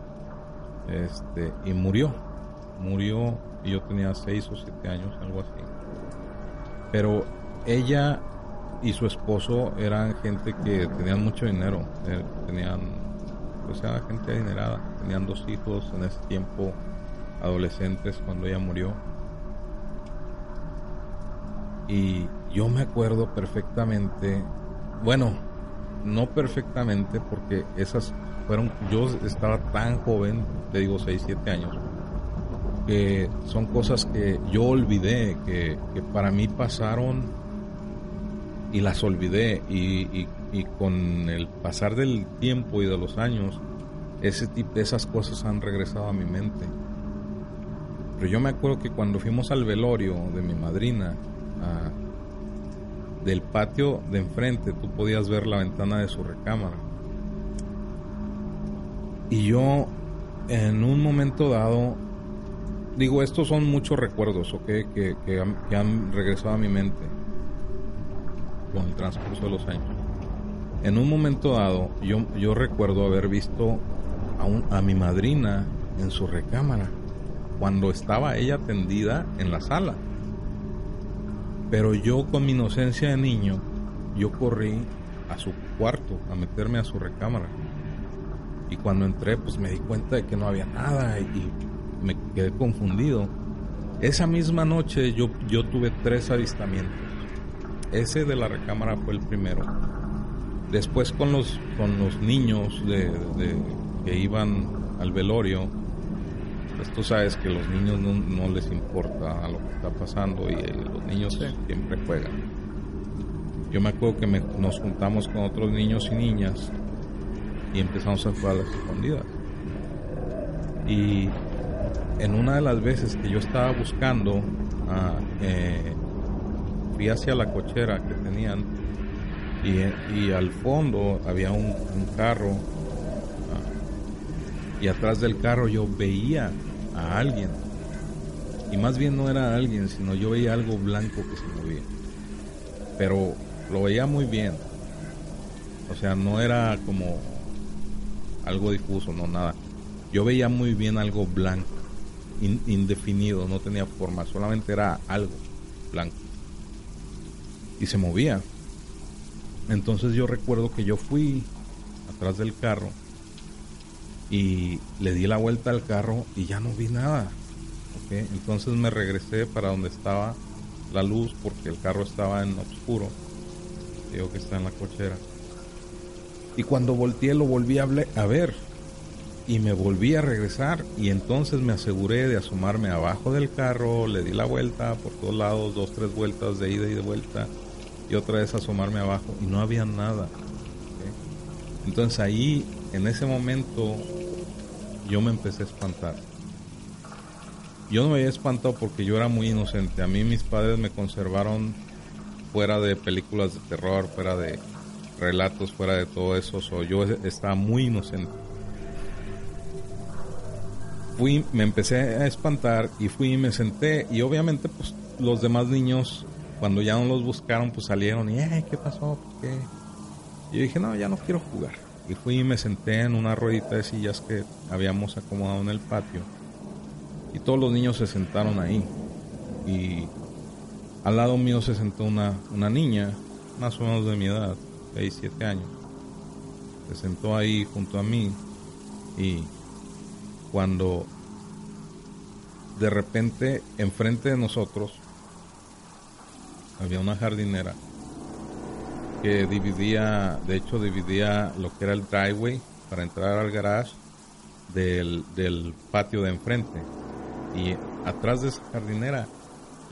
este, y murió, murió y yo tenía 6 o 7 años, algo así. Pero ella y su esposo eran gente que tenían mucho dinero, eh, tenían, pues era gente adinerada, tenían dos hijos en ese tiempo, adolescentes cuando ella murió. Y yo me acuerdo perfectamente, bueno, no perfectamente porque esas fueron, yo estaba tan joven, te digo 6, 7 años, que son cosas que yo olvidé, que, que para mí pasaron y las olvidé. Y, con el pasar del tiempo y de los años ese tipo esas cosas han regresado a mi mente. Pero yo me acuerdo que cuando fuimos al velorio de mi madrina del patio de enfrente tú podías ver la ventana de su recámara. Y yo en un momento dado digo estos son muchos recuerdos ¿ok? que, que han regresado a mi mente con el transcurso de los años. En un momento dado, yo, yo recuerdo haber visto a, a mi madrina en su recámara, cuando estaba ella tendida en la sala. Pero yo con mi inocencia de niño, yo corrí a su cuarto, a meterme a su recámara. Y cuando entré, pues me di cuenta de que no había nada y me quedé confundido. Esa misma noche yo, yo tuve tres avistamientos. Ese de la recámara fue el primero. Después con los, con los niños de, que iban al velorio, pues tú sabes que los niños no, les importa lo que está pasando y los niños siempre juegan. Yo me acuerdo que nos juntamos con otros niños y niñas y empezamos a jugar a las escondidas. Y en una de las veces que yo estaba buscando, ah, eh, hacia la cochera que tenían y, al fondo había un, carro. Ah, y atrás del carro yo veía a alguien. Y más bien no era alguien sino yo veía algo blanco que se movía. Pero lo veía muy bien. O sea no era como algo difuso no nada. Yo veía muy bien algo blanco indefinido no tenía forma solamente era algo blanco y se movía entonces yo recuerdo que yo fui atrás del carro y le di la vuelta al carro y ya no vi nada. Entonces me regresé para donde estaba la luz porque el carro estaba en oscuro. Digo que está en la cochera. Y cuando volteé lo volví a, a ver y me volví a regresar y entonces me aseguré de asomarme abajo del carro, le di la vuelta por todos lados, dos, tres vueltas de ida y de vuelta y otra vez asomarme abajo y no había nada. Entonces ahí, en ese momento, yo me empecé a espantar. Yo no me había espantado porque yo era muy inocente. A mí mis padres me conservaron fuera de películas de terror, fuera de relatos, fuera de todo eso. yo estaba muy inocente. Fui, me empecé a espantar y fui y me senté y obviamente pues los demás niños cuando ya no los buscaron, pues salieron y, eh, ¿qué pasó? qué? Y yo dije, no, ya no quiero jugar. Y fui y me senté en una ruedita de sillas que habíamos acomodado en el patio. Y todos los niños se sentaron ahí. Y al lado mío se sentó una, una niña, más o menos de mi edad, 6, 7 años. Se sentó ahí junto a mí. Y cuando de repente enfrente de nosotros había una jardinera que dividía, de hecho dividía lo que era el driveway para entrar al garage del, patio de enfrente. Y atrás de esa jardinera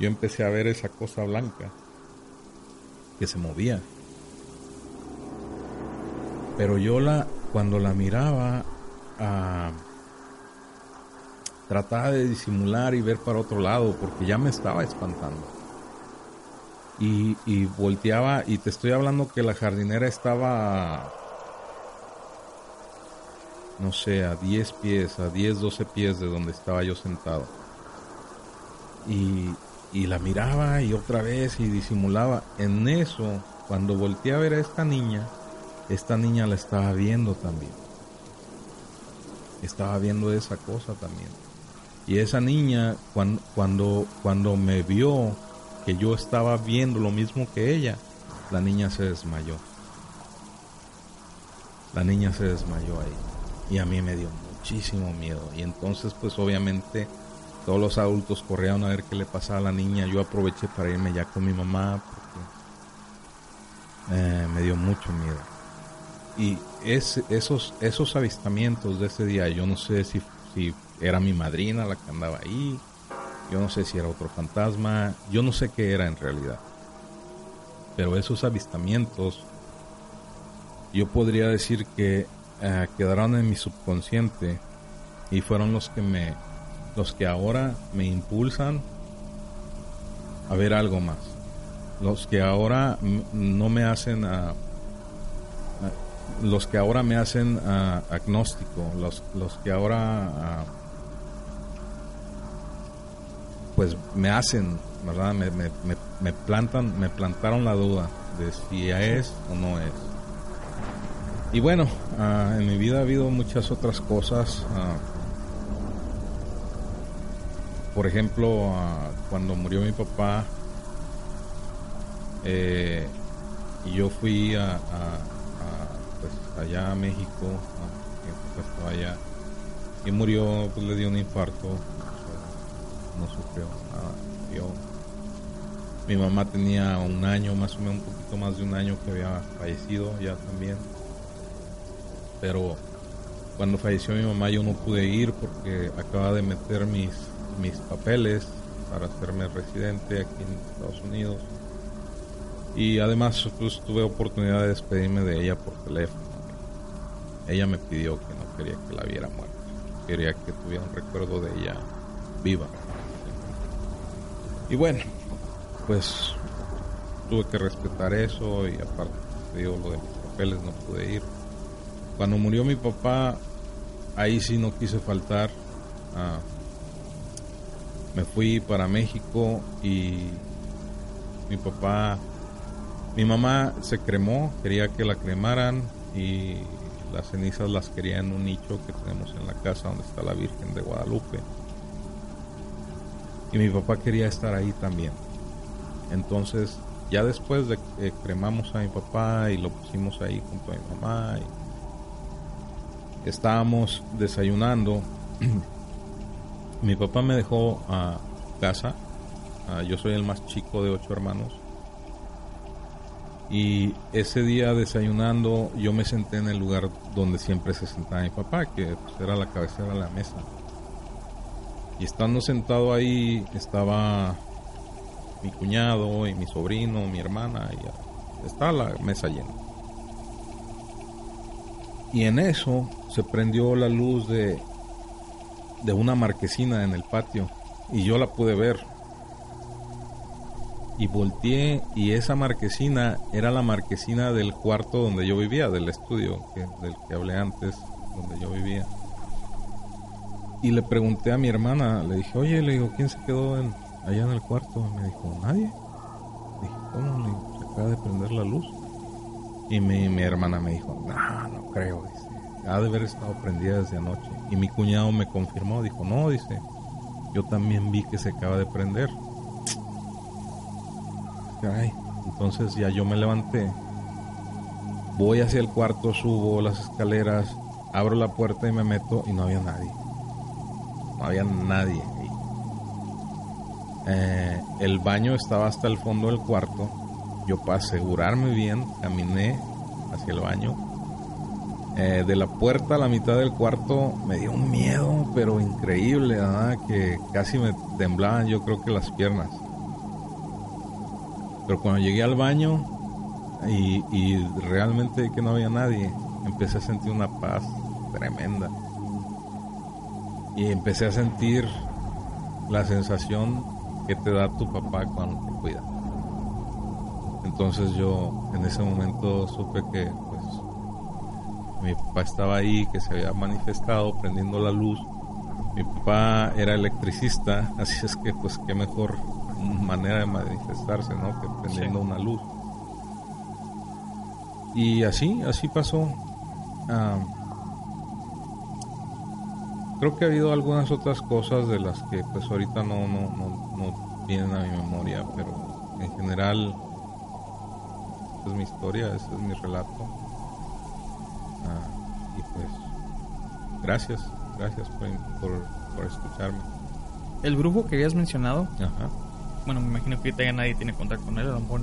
yo empecé a ver esa cosa blanca que se movía. Pero yo la, cuando la miraba, ah, trataba de disimular y ver para otro lado porque ya me estaba espantando y, volteaba y te estoy hablando que la jardinera estaba no sé, a 10 pies, a 10, 12 pies de donde estaba yo sentado. Y, y la miraba y otra vez y disimulaba. En eso, cuando volteé a ver a esta niña, esta niña la estaba viendo también. Estaba viendo esa cosa también. Y esa niña, cuando, cuando, cuando me vio, que yo estaba viendo lo mismo que ella, la niña se desmayó. La niña se desmayó ahí. Y a mí me dio muchísimo miedo. Y entonces pues obviamente todos los adultos corrieron a ver qué le pasaba a la niña. Yo aproveché para irme ya con mi mamá porque eh, me dio mucho miedo. Y es, esos, esos avistamientos de ese día, yo no sé si, si era mi madrina la que andaba ahí, yo no sé si era otro fantasma, yo no sé qué era en realidad. Pero esos avistamientos, yo podría decir que eh, quedaron en mi subconsciente y fueron los que me, los que ahora me impulsan a ver algo más. Los que ahora no me hacen a, los que ahora me hacen agnóstico, los, los que ahora pues me hacen, ¿verdad? Me, me, me, plantan, me plantaron la duda de si es o no es. Y bueno, ah, en mi vida ha habido muchas otras cosas. Ah, por ejemplo, ah, cuando murió mi papá, Eh, yo fui a, pues, allá a México, estaba allá, y murió, pues le dio un infarto, no sufrió nada, Mi mamá tenía un año, más o menos un poquito más de un año que había fallecido ya también. Pero cuando falleció mi mamá yo no pude ir porque acaba de meter mis, mis papeles para hacerme residente aquí en Estados Unidos. Y además pues, tuve oportunidad de despedirme de ella por teléfono. Ella me pidió que no quería que la viera muerta. Quería que tuviera un recuerdo de ella viva. Y bueno, pues tuve que respetar eso y aparte, digo, lo de mis papeles no pude ir. Cuando murió mi papá, ahí sí no quise faltar. Ah, me fui para México y mi papá, mi mamá se cremó, quería que la cremaran y las cenizas las quería en un nicho que tenemos en la casa donde está la Virgen de Guadalupe. Y mi papá quería estar ahí también. Entonces, ya después de que cremamos a mi papá y lo pusimos ahí junto a mi mamá, y estábamos desayunando <clears throat> mi papá me dejó a casa. yo soy el más chico de ocho hermanos. Y ese día desayunando yo me senté en el lugar donde siempre se sentaba mi papá, que pues, era la cabecera de la mesa. Y estando sentado ahí estaba mi cuñado y mi sobrino, mi hermana, y estaba la mesa llena. Y en eso se prendió la luz de de una marquesina en el patio y yo la pude ver. Y volteé y esa marquesina era la marquesina del cuarto donde yo vivía, del estudio del que hablé antes, donde yo vivía. Y le pregunté a mi hermana, le dije, oye, le digo, ¿quién se quedó en, allá en el cuarto? Me dijo, nadie. Dije, ¿cómo? se acaba de prender la luz. Y mi, hermana me dijo, no, no creo ha de haber estado prendida desde anoche. Y mi cuñado me confirmó, dijo, no, dice, yo también vi que se acaba de prender. entonces ya yo me levanté, voy hacia el cuarto, subo las escaleras, abro la puerta y me meto y no había nadie. No había nadie. Eh, el baño estaba hasta el fondo del cuarto. Yo para asegurarme bien, caminé hacia el baño eh, de la puerta a la mitad del cuarto me dio un miedo, pero increíble, que casi me temblaban yo creo que las piernas. Pero cuando llegué al baño y, y realmente que no había nadie, empecé a sentir una paz tremenda. Y empecé a sentir la sensación que te da tu papá cuando te cuida. Entonces yo en ese momento supe que mi papá estaba ahí, que se había manifestado prendiendo la luz. Mi papá era electricista, <laughs> así es que pues qué mejor manera de manifestarse, ¿no? Que prendiendo una luz. Y así, así pasó. Creo que ha habido algunas otras cosas de las que pues ahorita no, no, no, no vienen a mi memoria, pero en general es mi historia, ese es mi relato. Ah, y pues, gracias, gracias por, escucharme. El brujo que habías mencionado, bueno, me imagino que ahorita ya nadie tiene contacto con él, a lo mejor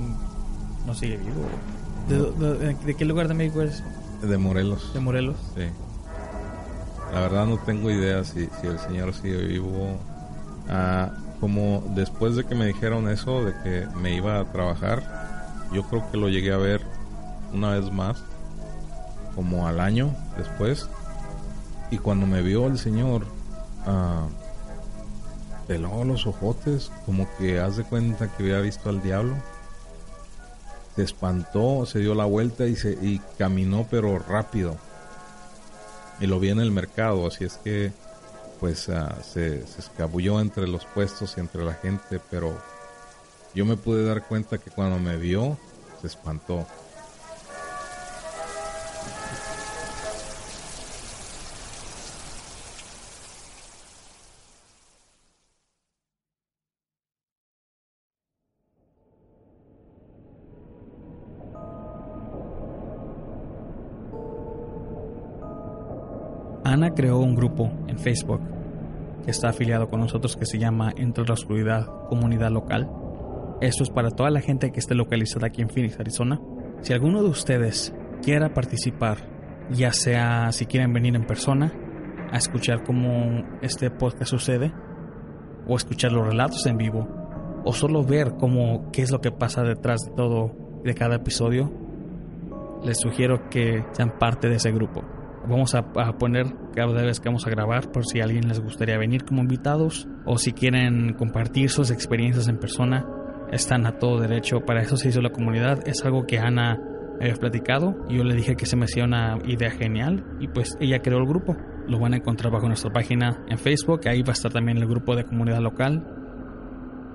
no sigue vivo. ¿De, qué lugar de México eres? De Morelos. ¿De Morelos? Sí. La verdad no tengo idea si, si el señor sigue vivo. Ah, como después de que me dijeron eso, de que me iba a trabajar, yo creo que lo llegué a ver una vez más como al año después. Y cuando me vio el señor, uh, peló los ojotes, como que hace cuenta que había visto al diablo. Se espantó, se dio la vuelta y, se, y caminó pero rápido. Y lo vi en el mercado, así es que pues ah, se, se escabulló entre los puestos y entre la gente, pero yo me pude dar cuenta que cuando me vio se espantó. Ana creó un grupo en Facebook que está afiliado con nosotros que se llama Entre la Oscuridad Comunidad Local. Esto es para toda la gente que esté localizada aquí en Phoenix, Arizona. Si alguno de ustedes quiera participar, ya sea si quieren venir en persona a escuchar cómo este podcast sucede, o escuchar los relatos en vivo, o solo ver cómo qué es lo que pasa detrás de todo de cada episodio, les sugiero que sean parte de ese grupo. Vamos a, poner cada vez que vamos a grabar por si a alguien les gustaría venir como invitados o si quieren compartir sus experiencias en persona, están a todo derecho. Para eso se hizo la comunidad. Es algo que Ana había platicado. Yo le dije que se me hacía una idea genial y pues ella creó el grupo. Lo van a encontrar bajo nuestra página en Facebook. Ahí va a estar también el grupo de comunidad local.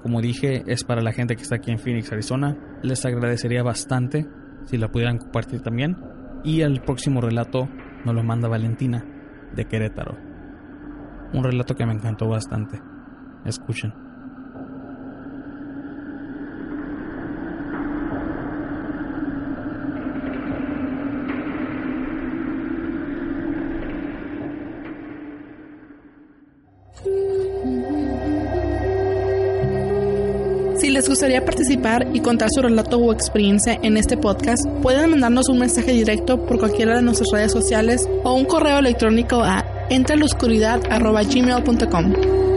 Como dije, es para la gente que está aquí en Phoenix, Arizona. Les agradecería bastante si la pudieran compartir también. Y el próximo relato nos lo manda Valentina de Querétaro. Un relato que me encantó bastante. Escuchen. Gustaría participar y contar su relato o experiencia en este podcast, pueden mandarnos un mensaje directo por cualquiera de nuestras redes sociales o un correo electrónico a entreloscuridad.gmail.com.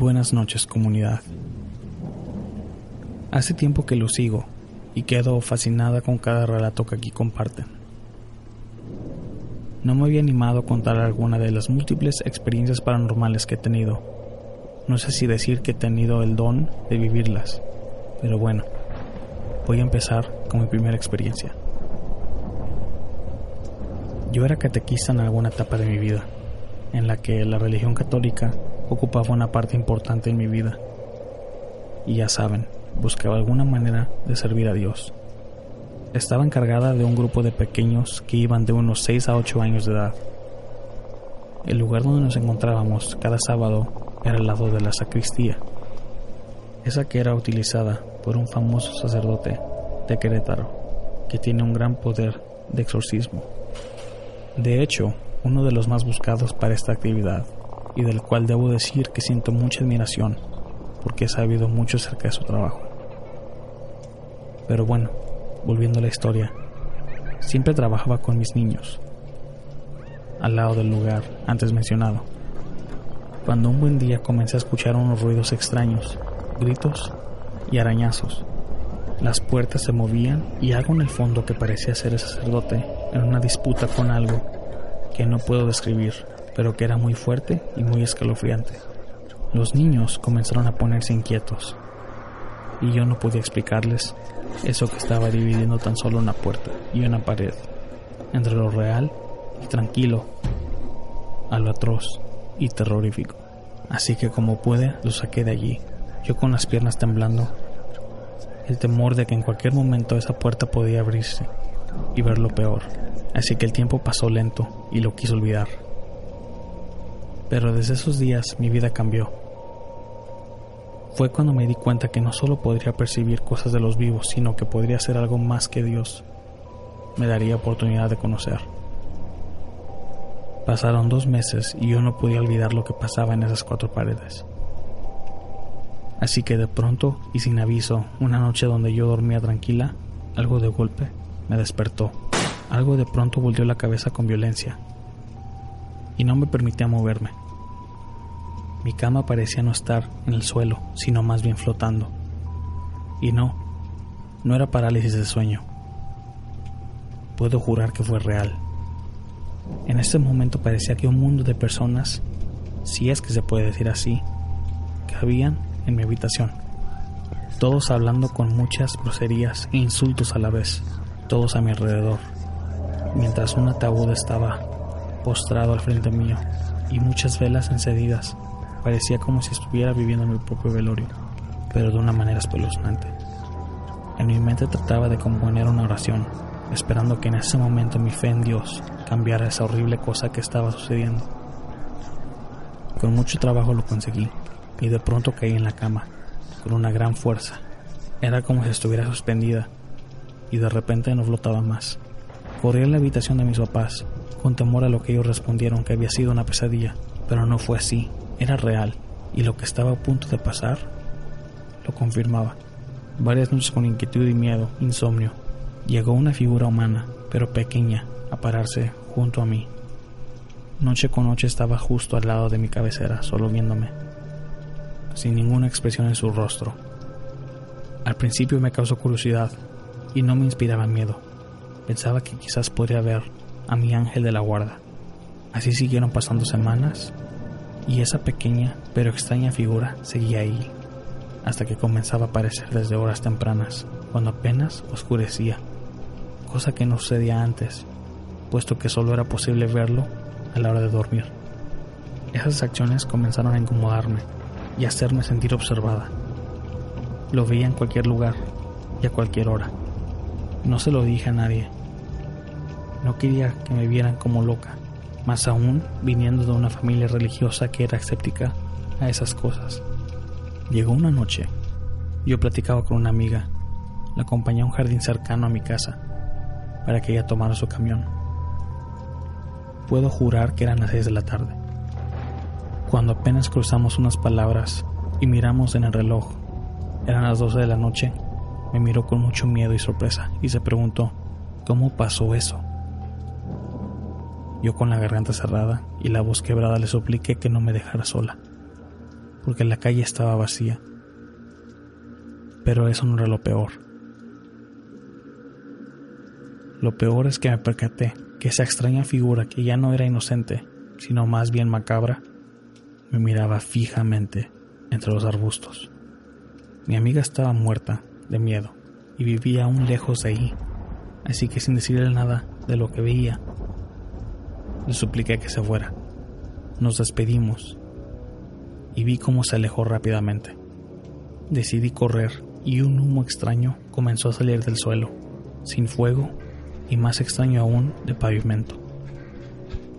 buenas noches comunidad. Hace tiempo que lo sigo y quedo fascinada con cada relato que aquí comparten. No me había animado a contar alguna de las múltiples experiencias paranormales que he tenido. No sé si decir que he tenido el don de vivirlas, pero bueno, voy a empezar con mi primera experiencia. Yo era catequista en alguna etapa de mi vida, en la que la religión católica ocupaba una parte importante en mi vida. Y ya saben, buscaba alguna manera de servir a Dios. Estaba encargada de un grupo de pequeños que iban de unos 6 a 8 años de edad. El lugar donde nos encontrábamos cada sábado era al lado de la sacristía, esa que era utilizada por un famoso sacerdote de Querétaro, que tiene un gran poder de exorcismo. De hecho, uno de los más buscados para esta actividad y del cual debo decir que siento mucha admiración porque he sabido mucho acerca de su trabajo. Pero bueno, volviendo a la historia, siempre trabajaba con mis niños, al lado del lugar antes mencionado, cuando un buen día comencé a escuchar unos ruidos extraños, gritos y arañazos. Las puertas se movían y algo en el fondo que parecía ser el sacerdote en una disputa con algo que no puedo describir pero que era muy fuerte y muy escalofriante. Los niños comenzaron a ponerse inquietos y yo no podía explicarles eso que estaba dividiendo tan solo una puerta y una pared entre lo real y tranquilo a lo atroz y terrorífico. Así que como pude, lo saqué de allí, yo con las piernas temblando, el temor de que en cualquier momento esa puerta podía abrirse y ver lo peor. Así que el tiempo pasó lento y lo quiso olvidar. Pero desde esos días mi vida cambió. Fue cuando me di cuenta que no solo podría percibir cosas de los vivos, sino que podría ser algo más que Dios me daría oportunidad de conocer. Pasaron dos meses y yo no podía olvidar lo que pasaba en esas cuatro paredes. Así que de pronto y sin aviso, una noche donde yo dormía tranquila, algo de golpe me despertó. Algo de pronto volvió la cabeza con violencia y no me permitía moverme. Mi cama parecía no estar en el suelo, sino más bien flotando. Y no, no era parálisis de sueño. Puedo jurar que fue real. En ese momento parecía que un mundo de personas, si es que se puede decir así, cabían en mi habitación. Todos hablando con muchas groserías e insultos a la vez, todos a mi alrededor, mientras un ataúd estaba postrado al frente mío, y muchas velas encendidas. Parecía como si estuviera viviendo mi propio velorio, pero de una manera espeluznante. En mi mente trataba de componer una oración, esperando que en ese momento mi fe en Dios cambiara esa horrible cosa que estaba sucediendo. Con mucho trabajo lo conseguí y de pronto caí en la cama, con una gran fuerza. Era como si estuviera suspendida y de repente no flotaba más. Corrí a la habitación de mis papás, con temor a lo que ellos respondieron que había sido una pesadilla, pero no fue así, era real, y lo que estaba a punto de pasar lo confirmaba. Varias noches con inquietud y miedo, insomnio, llegó una figura humana, pero pequeña, a pararse junto a mí. Noche con noche estaba justo al lado de mi cabecera, solo viéndome, sin ninguna expresión en su rostro. Al principio me causó curiosidad y no me inspiraba miedo. Pensaba que quizás podría ver a mi ángel de la guarda. Así siguieron pasando semanas y esa pequeña pero extraña figura seguía ahí, hasta que comenzaba a aparecer desde horas tempranas, cuando apenas oscurecía, cosa que no sucedía antes, puesto que solo era posible verlo a la hora de dormir. Esas acciones comenzaron a incomodarme y hacerme sentir observada. Lo veía en cualquier lugar y a cualquier hora. No se lo dije a nadie. No quería que me vieran como loca, más aún viniendo de una familia religiosa que era escéptica a esas cosas. Llegó una noche. Yo platicaba con una amiga. La acompañé a un jardín cercano a mi casa para que ella tomara su camión. Puedo jurar que eran las seis de la tarde. Cuando apenas cruzamos unas palabras y miramos en el reloj, eran las 12 de la noche, me miró con mucho miedo y sorpresa y se preguntó, ¿cómo pasó eso? Yo con la garganta cerrada y la voz quebrada le supliqué que no me dejara sola, porque la calle estaba vacía. Pero eso no era lo peor. Lo peor es que me percaté que esa extraña figura que ya no era inocente, sino más bien macabra, me miraba fijamente entre los arbustos. Mi amiga estaba muerta de miedo y vivía aún lejos de ahí, así que sin decirle nada de lo que veía, le supliqué que se fuera. Nos despedimos y vi cómo se alejó rápidamente. Decidí correr y un humo extraño comenzó a salir del suelo, sin fuego y más extraño aún de pavimento.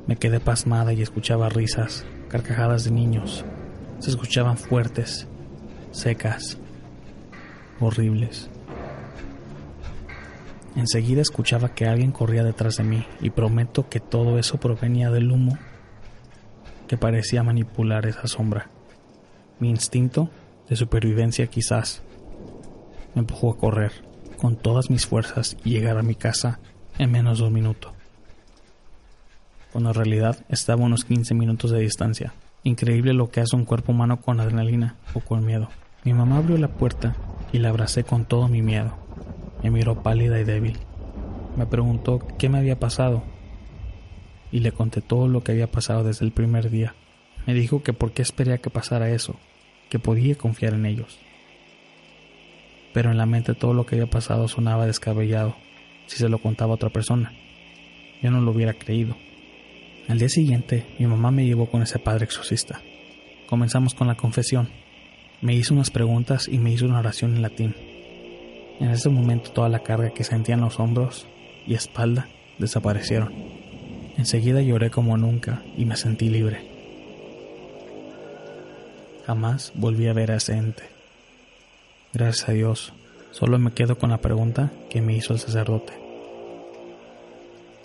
Me quedé pasmada y escuchaba risas, carcajadas de niños. Se escuchaban fuertes, secas, horribles. Enseguida escuchaba que alguien corría detrás de mí y prometo que todo eso provenía del humo que parecía manipular esa sombra. Mi instinto de supervivencia quizás me empujó a correr con todas mis fuerzas y llegar a mi casa en menos de un minuto. Cuando en realidad estaba a unos 15 minutos de distancia. Increíble lo que hace un cuerpo humano con adrenalina o con miedo. Mi mamá abrió la puerta y la abracé con todo mi miedo. Me miró pálida y débil. Me preguntó qué me había pasado y le conté todo lo que había pasado desde el primer día. Me dijo que por qué espería que pasara eso, que podía confiar en ellos. Pero en la mente todo lo que había pasado sonaba descabellado si se lo contaba a otra persona. Yo no lo hubiera creído. Al día siguiente, mi mamá me llevó con ese padre exorcista. Comenzamos con la confesión. Me hizo unas preguntas y me hizo una oración en latín. En ese momento toda la carga que sentía en los hombros y espalda desaparecieron. Enseguida lloré como nunca y me sentí libre. Jamás volví a ver a ese ente. Gracias a Dios, solo me quedo con la pregunta que me hizo el sacerdote.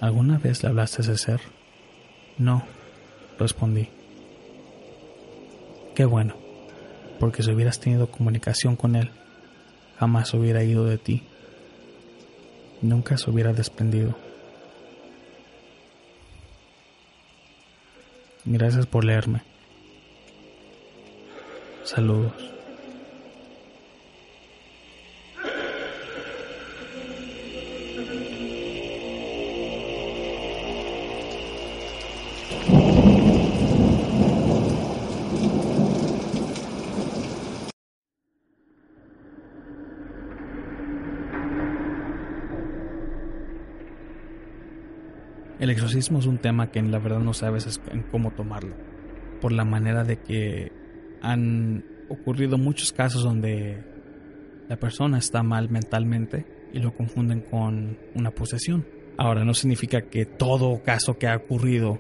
¿Alguna vez le hablaste a ese ser? No, respondí. Qué bueno, porque si hubieras tenido comunicación con él, jamás hubiera ido de ti. Nunca se hubiera desprendido. Gracias por leerme. Saludos. El exorcismo es un tema que la verdad no en cómo tomarlo. por la manera de que han ocurrido muchos casos donde la persona está mal mentalmente y lo confunden con una posesión. Ahora, no significa que todo caso que ha ocurrido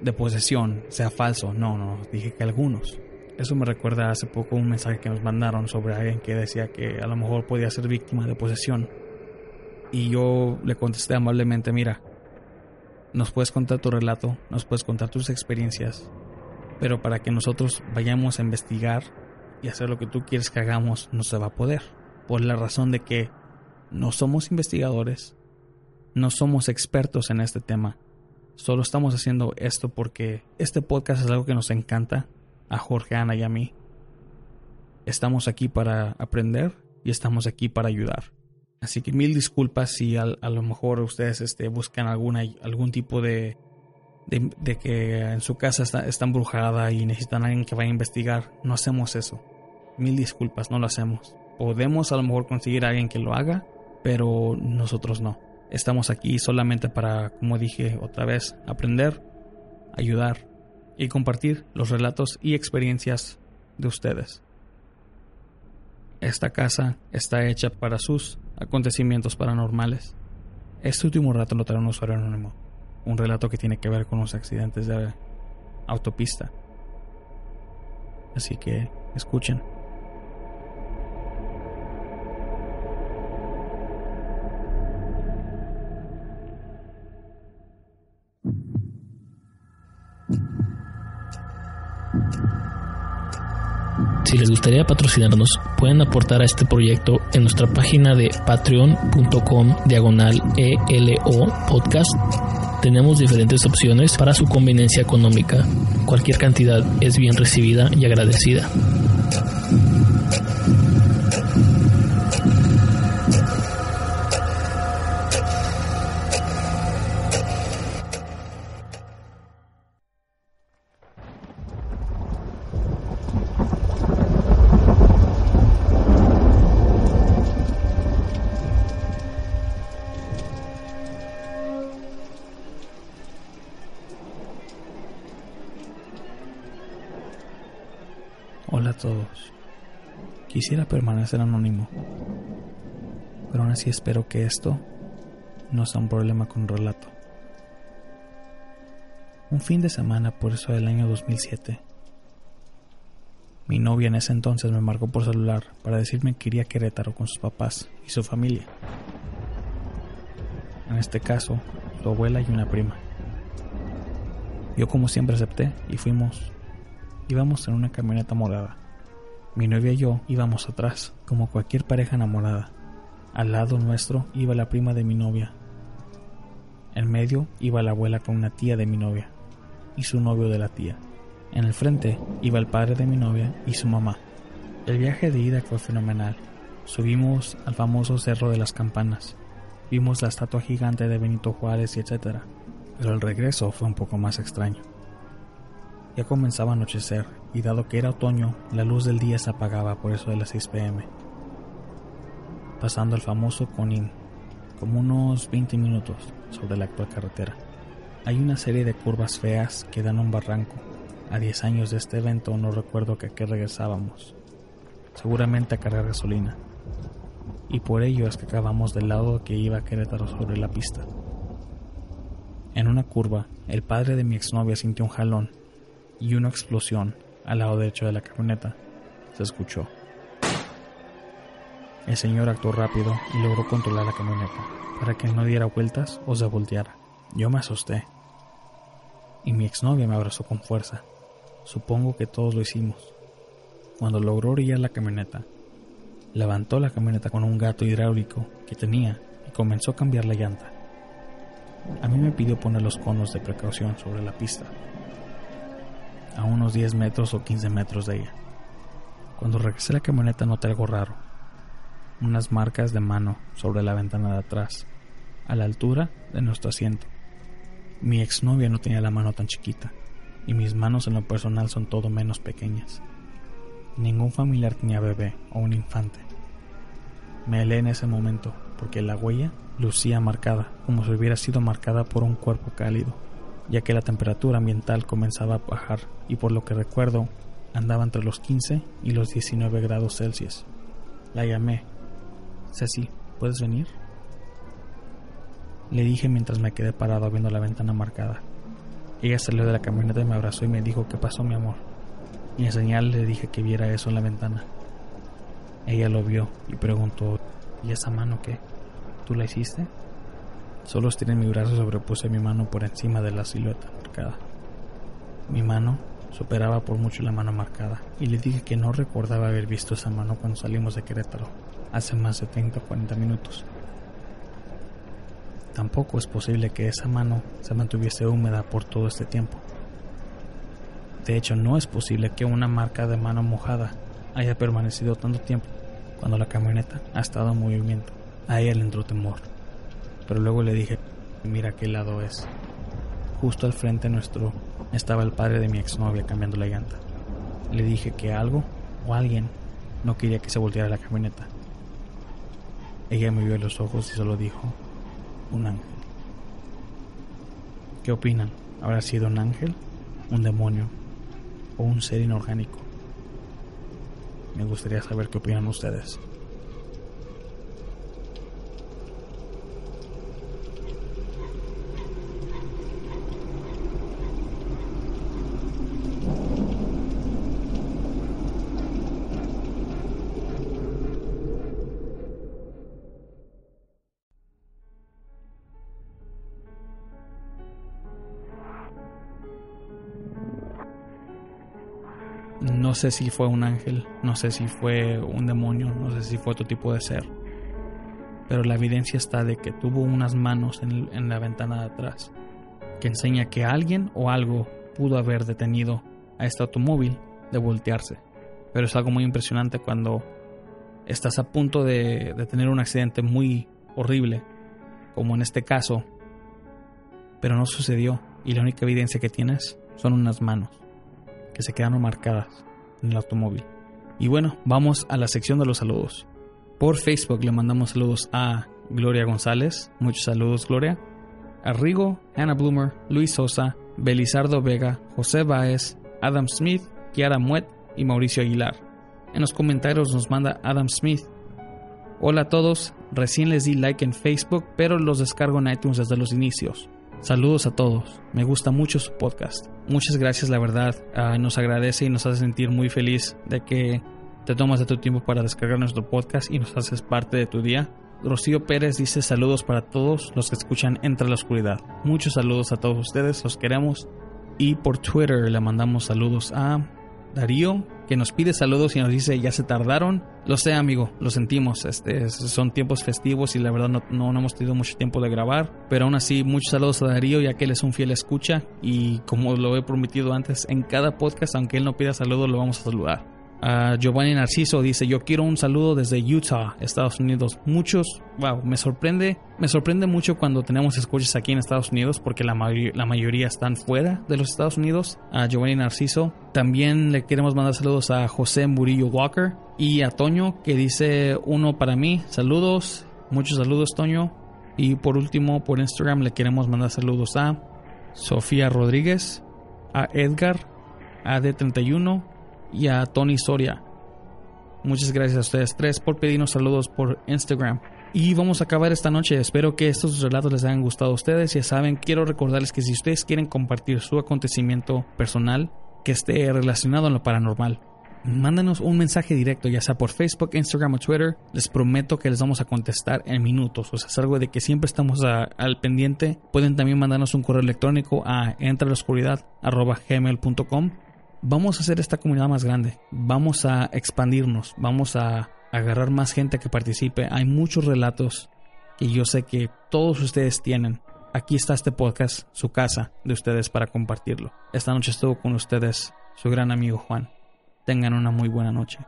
de posesión sea falso. No, no, dije que algunos. Eso me recuerda hace poco un mensaje que nos mandaron sobre alguien que decía que a lo mejor podía ser víctima de posesión. Y yo le contesté amablemente, mira, nos puedes contar tu relato, nos puedes contar tus experiencias, pero para que nosotros vayamos a investigar y hacer lo que tú quieres que hagamos, no se va a poder. Por la razón de que no somos investigadores, no somos expertos en este tema. Solo estamos haciendo esto porque este podcast es algo que nos encanta a Jorge, Ana y a mí. Estamos aquí para aprender y estamos aquí para ayudar. Así que mil disculpas si a, lo mejor ustedes este, buscan algún tipo de, de, que en su casa está, está embrujada y necesitan a alguien que vaya a investigar. No hacemos eso. Mil disculpas, no lo hacemos. Podemos a lo mejor conseguir a alguien que lo haga, pero nosotros no. Estamos aquí solamente para, como dije otra vez, aprender, ayudar y compartir los relatos y experiencias de ustedes. Esta casa está hecha para sus acontecimientos paranormales. Este último relato lo trae un usuario anónimo, un relato que tiene que ver con los accidentes de autopista. Así que escuchen. Si les gustaría patrocinarnos, pueden aportar a este proyecto en nuestra página de patreon.com diagonal ELO podcast. Tenemos diferentes opciones para su conveniencia económica. Cualquier cantidad es bien recibida y agradecida. Quisiera permanecer anónimo, pero aún así espero que esto no sea un problema con relato. Un fin de semana por eso del año 2007. Mi novia en ese entonces me marcó por celular para decirme que iría a Querétaro con sus papás y su familia. En este caso, su abuela y una prima. Yo como siempre acepté y fuimos Íbamos en una camioneta morada. Mi novia y yo íbamos atrás, como cualquier pareja enamorada. Al lado nuestro iba la prima de mi novia. En medio iba la abuela con una tía de mi novia y su novio de la tía. En el frente iba el padre de mi novia y su mamá. El viaje de ida fue fenomenal. Subimos al famoso Cerro de las Campanas. Vimos la estatua gigante de Benito Juárez y etc. Pero el regreso fue un poco más extraño. Ya comenzaba a anochecer y dado que era otoño, la luz del día se apagaba por eso de las 6 pm. Pasando el famoso Conin, como unos 20 minutos sobre la actual carretera. Hay una serie de curvas feas que dan un barranco. A 10 años de este evento no recuerdo que a qué regresábamos. Seguramente a cargar gasolina. Y por ello es que acabamos del lado que iba a Querétaro sobre la pista. En una curva, el padre de mi exnovia sintió un jalón y una explosión al lado derecho de la camioneta se escuchó. El señor actuó rápido y logró controlar la camioneta para que no diera vueltas o se volteara. Yo me asusté y mi exnovia me abrazó con fuerza. Supongo que todos lo hicimos. Cuando logró orillar la camioneta, levantó la camioneta con un gato hidráulico que tenía y comenzó a cambiar la llanta. A mí me pidió poner los conos de precaución sobre la pista a unos 10 metros o 15 metros de ella. Cuando regresé a la camioneta noté algo raro. Unas marcas de mano sobre la ventana de atrás, a la altura de nuestro asiento. Mi exnovia no tenía la mano tan chiquita, y mis manos en lo personal son todo menos pequeñas. Ningún familiar tenía bebé o un infante. Me helé en ese momento porque la huella lucía marcada, como si hubiera sido marcada por un cuerpo cálido, ya que la temperatura ambiental comenzaba a bajar y por lo que recuerdo andaba entre los 15 y los 19 grados Celsius. La llamé. Ceci, ¿puedes venir? Le dije mientras me quedé parado viendo la ventana marcada. Ella salió de la camioneta y me abrazó y me dijo qué pasó mi amor. Y en señal le dije que viera eso en la ventana. Ella lo vio y preguntó, ¿y esa mano qué? ¿Tú la hiciste? Solo estiré mi brazo y sobrepuse mi mano por encima de la silueta marcada. Mi mano superaba por mucho la mano marcada y le dije que no recordaba haber visto esa mano cuando salimos de Querétaro, hace más de 30 o 40 minutos. Tampoco es posible que esa mano se mantuviese húmeda por todo este tiempo. De hecho, no es posible que una marca de mano mojada haya permanecido tanto tiempo cuando la camioneta ha estado en movimiento. A le entró temor. Pero luego le dije, mira qué lado es. Justo al frente nuestro estaba el padre de mi exnovia cambiando la llanta. Le dije que algo o alguien no quería que se volteara la camioneta. Ella me vio los ojos y solo dijo, un ángel. ¿Qué opinan? ¿Habrá sido un ángel, un demonio o un ser inorgánico? Me gustaría saber qué opinan ustedes. Sé si fue un ángel, no sé si fue un demonio, no sé si fue otro tipo de ser. Pero la evidencia está de que tuvo unas manos en, en la ventana de atrás, que enseña que alguien o algo pudo haber detenido a este automóvil de voltearse. Pero es algo muy impresionante cuando estás a punto de, de tener un accidente muy horrible, como en este caso, pero no sucedió y la única evidencia que tienes son unas manos que se quedaron marcadas en el automóvil. Y bueno, vamos a la sección de los saludos. Por Facebook le mandamos saludos a Gloria González, muchos saludos Gloria, a Rigo, Hannah Bloomer, Luis Sosa, Belizardo Vega, José Baez, Adam Smith, Kiara Muet y Mauricio Aguilar. En los comentarios nos manda Adam Smith. Hola a todos, recién les di like en Facebook, pero los descargo en iTunes desde los inicios. Saludos a todos, me gusta mucho su podcast. Muchas gracias, la verdad, uh, nos agradece y nos hace sentir muy feliz de que te tomas de tu tiempo para descargar nuestro podcast y nos haces parte de tu día. Rocío Pérez dice saludos para todos los que escuchan Entre la Oscuridad. Muchos saludos a todos ustedes, los queremos. Y por Twitter le mandamos saludos a Darío, que nos pide saludos y nos dice ya se tardaron. Lo sé, amigo, lo sentimos. Este, son tiempos festivos y la verdad no, no, no, hemos tenido mucho tiempo de grabar. Pero aún así, muchos saludos a Darío, ya que él es un fiel escucha. Y como lo he prometido antes, en cada podcast, aunque él no pida saludos, lo vamos a saludar. Uh, Giovanni Narciso dice, yo quiero un saludo desde Utah, Estados Unidos. Muchos, wow, me sorprende, me sorprende mucho cuando tenemos escuchas aquí en Estados Unidos porque la, la mayoría están fuera de los Estados Unidos. A Giovanni Narciso. También le queremos mandar saludos a José Murillo Walker y a Toño que dice uno para mí. Saludos, muchos saludos Toño. Y por último, por Instagram le queremos mandar saludos a Sofía Rodríguez, a Edgar, a D31 y a Tony Soria. Muchas gracias a ustedes tres por pedirnos saludos por Instagram. Y vamos a acabar esta noche. Espero que estos relatos les hayan gustado a ustedes. Ya saben, quiero recordarles que si ustedes quieren compartir su acontecimiento personal que esté relacionado a lo paranormal, mándanos un mensaje directo, ya sea por Facebook, Instagram o Twitter. Les prometo que les vamos a contestar en minutos. O sea, es algo de que siempre estamos al pendiente. Pueden también mandarnos un correo electrónico a entraloscuridad.gmail.com vamos a hacer esta comunidad más grande, vamos a expandirnos, vamos a agarrar más gente que participe. Hay muchos relatos que yo sé que todos ustedes tienen. Aquí está este podcast, su casa de ustedes para compartirlo. Esta noche estuvo con ustedes su gran amigo Juan. Tengan una muy buena noche.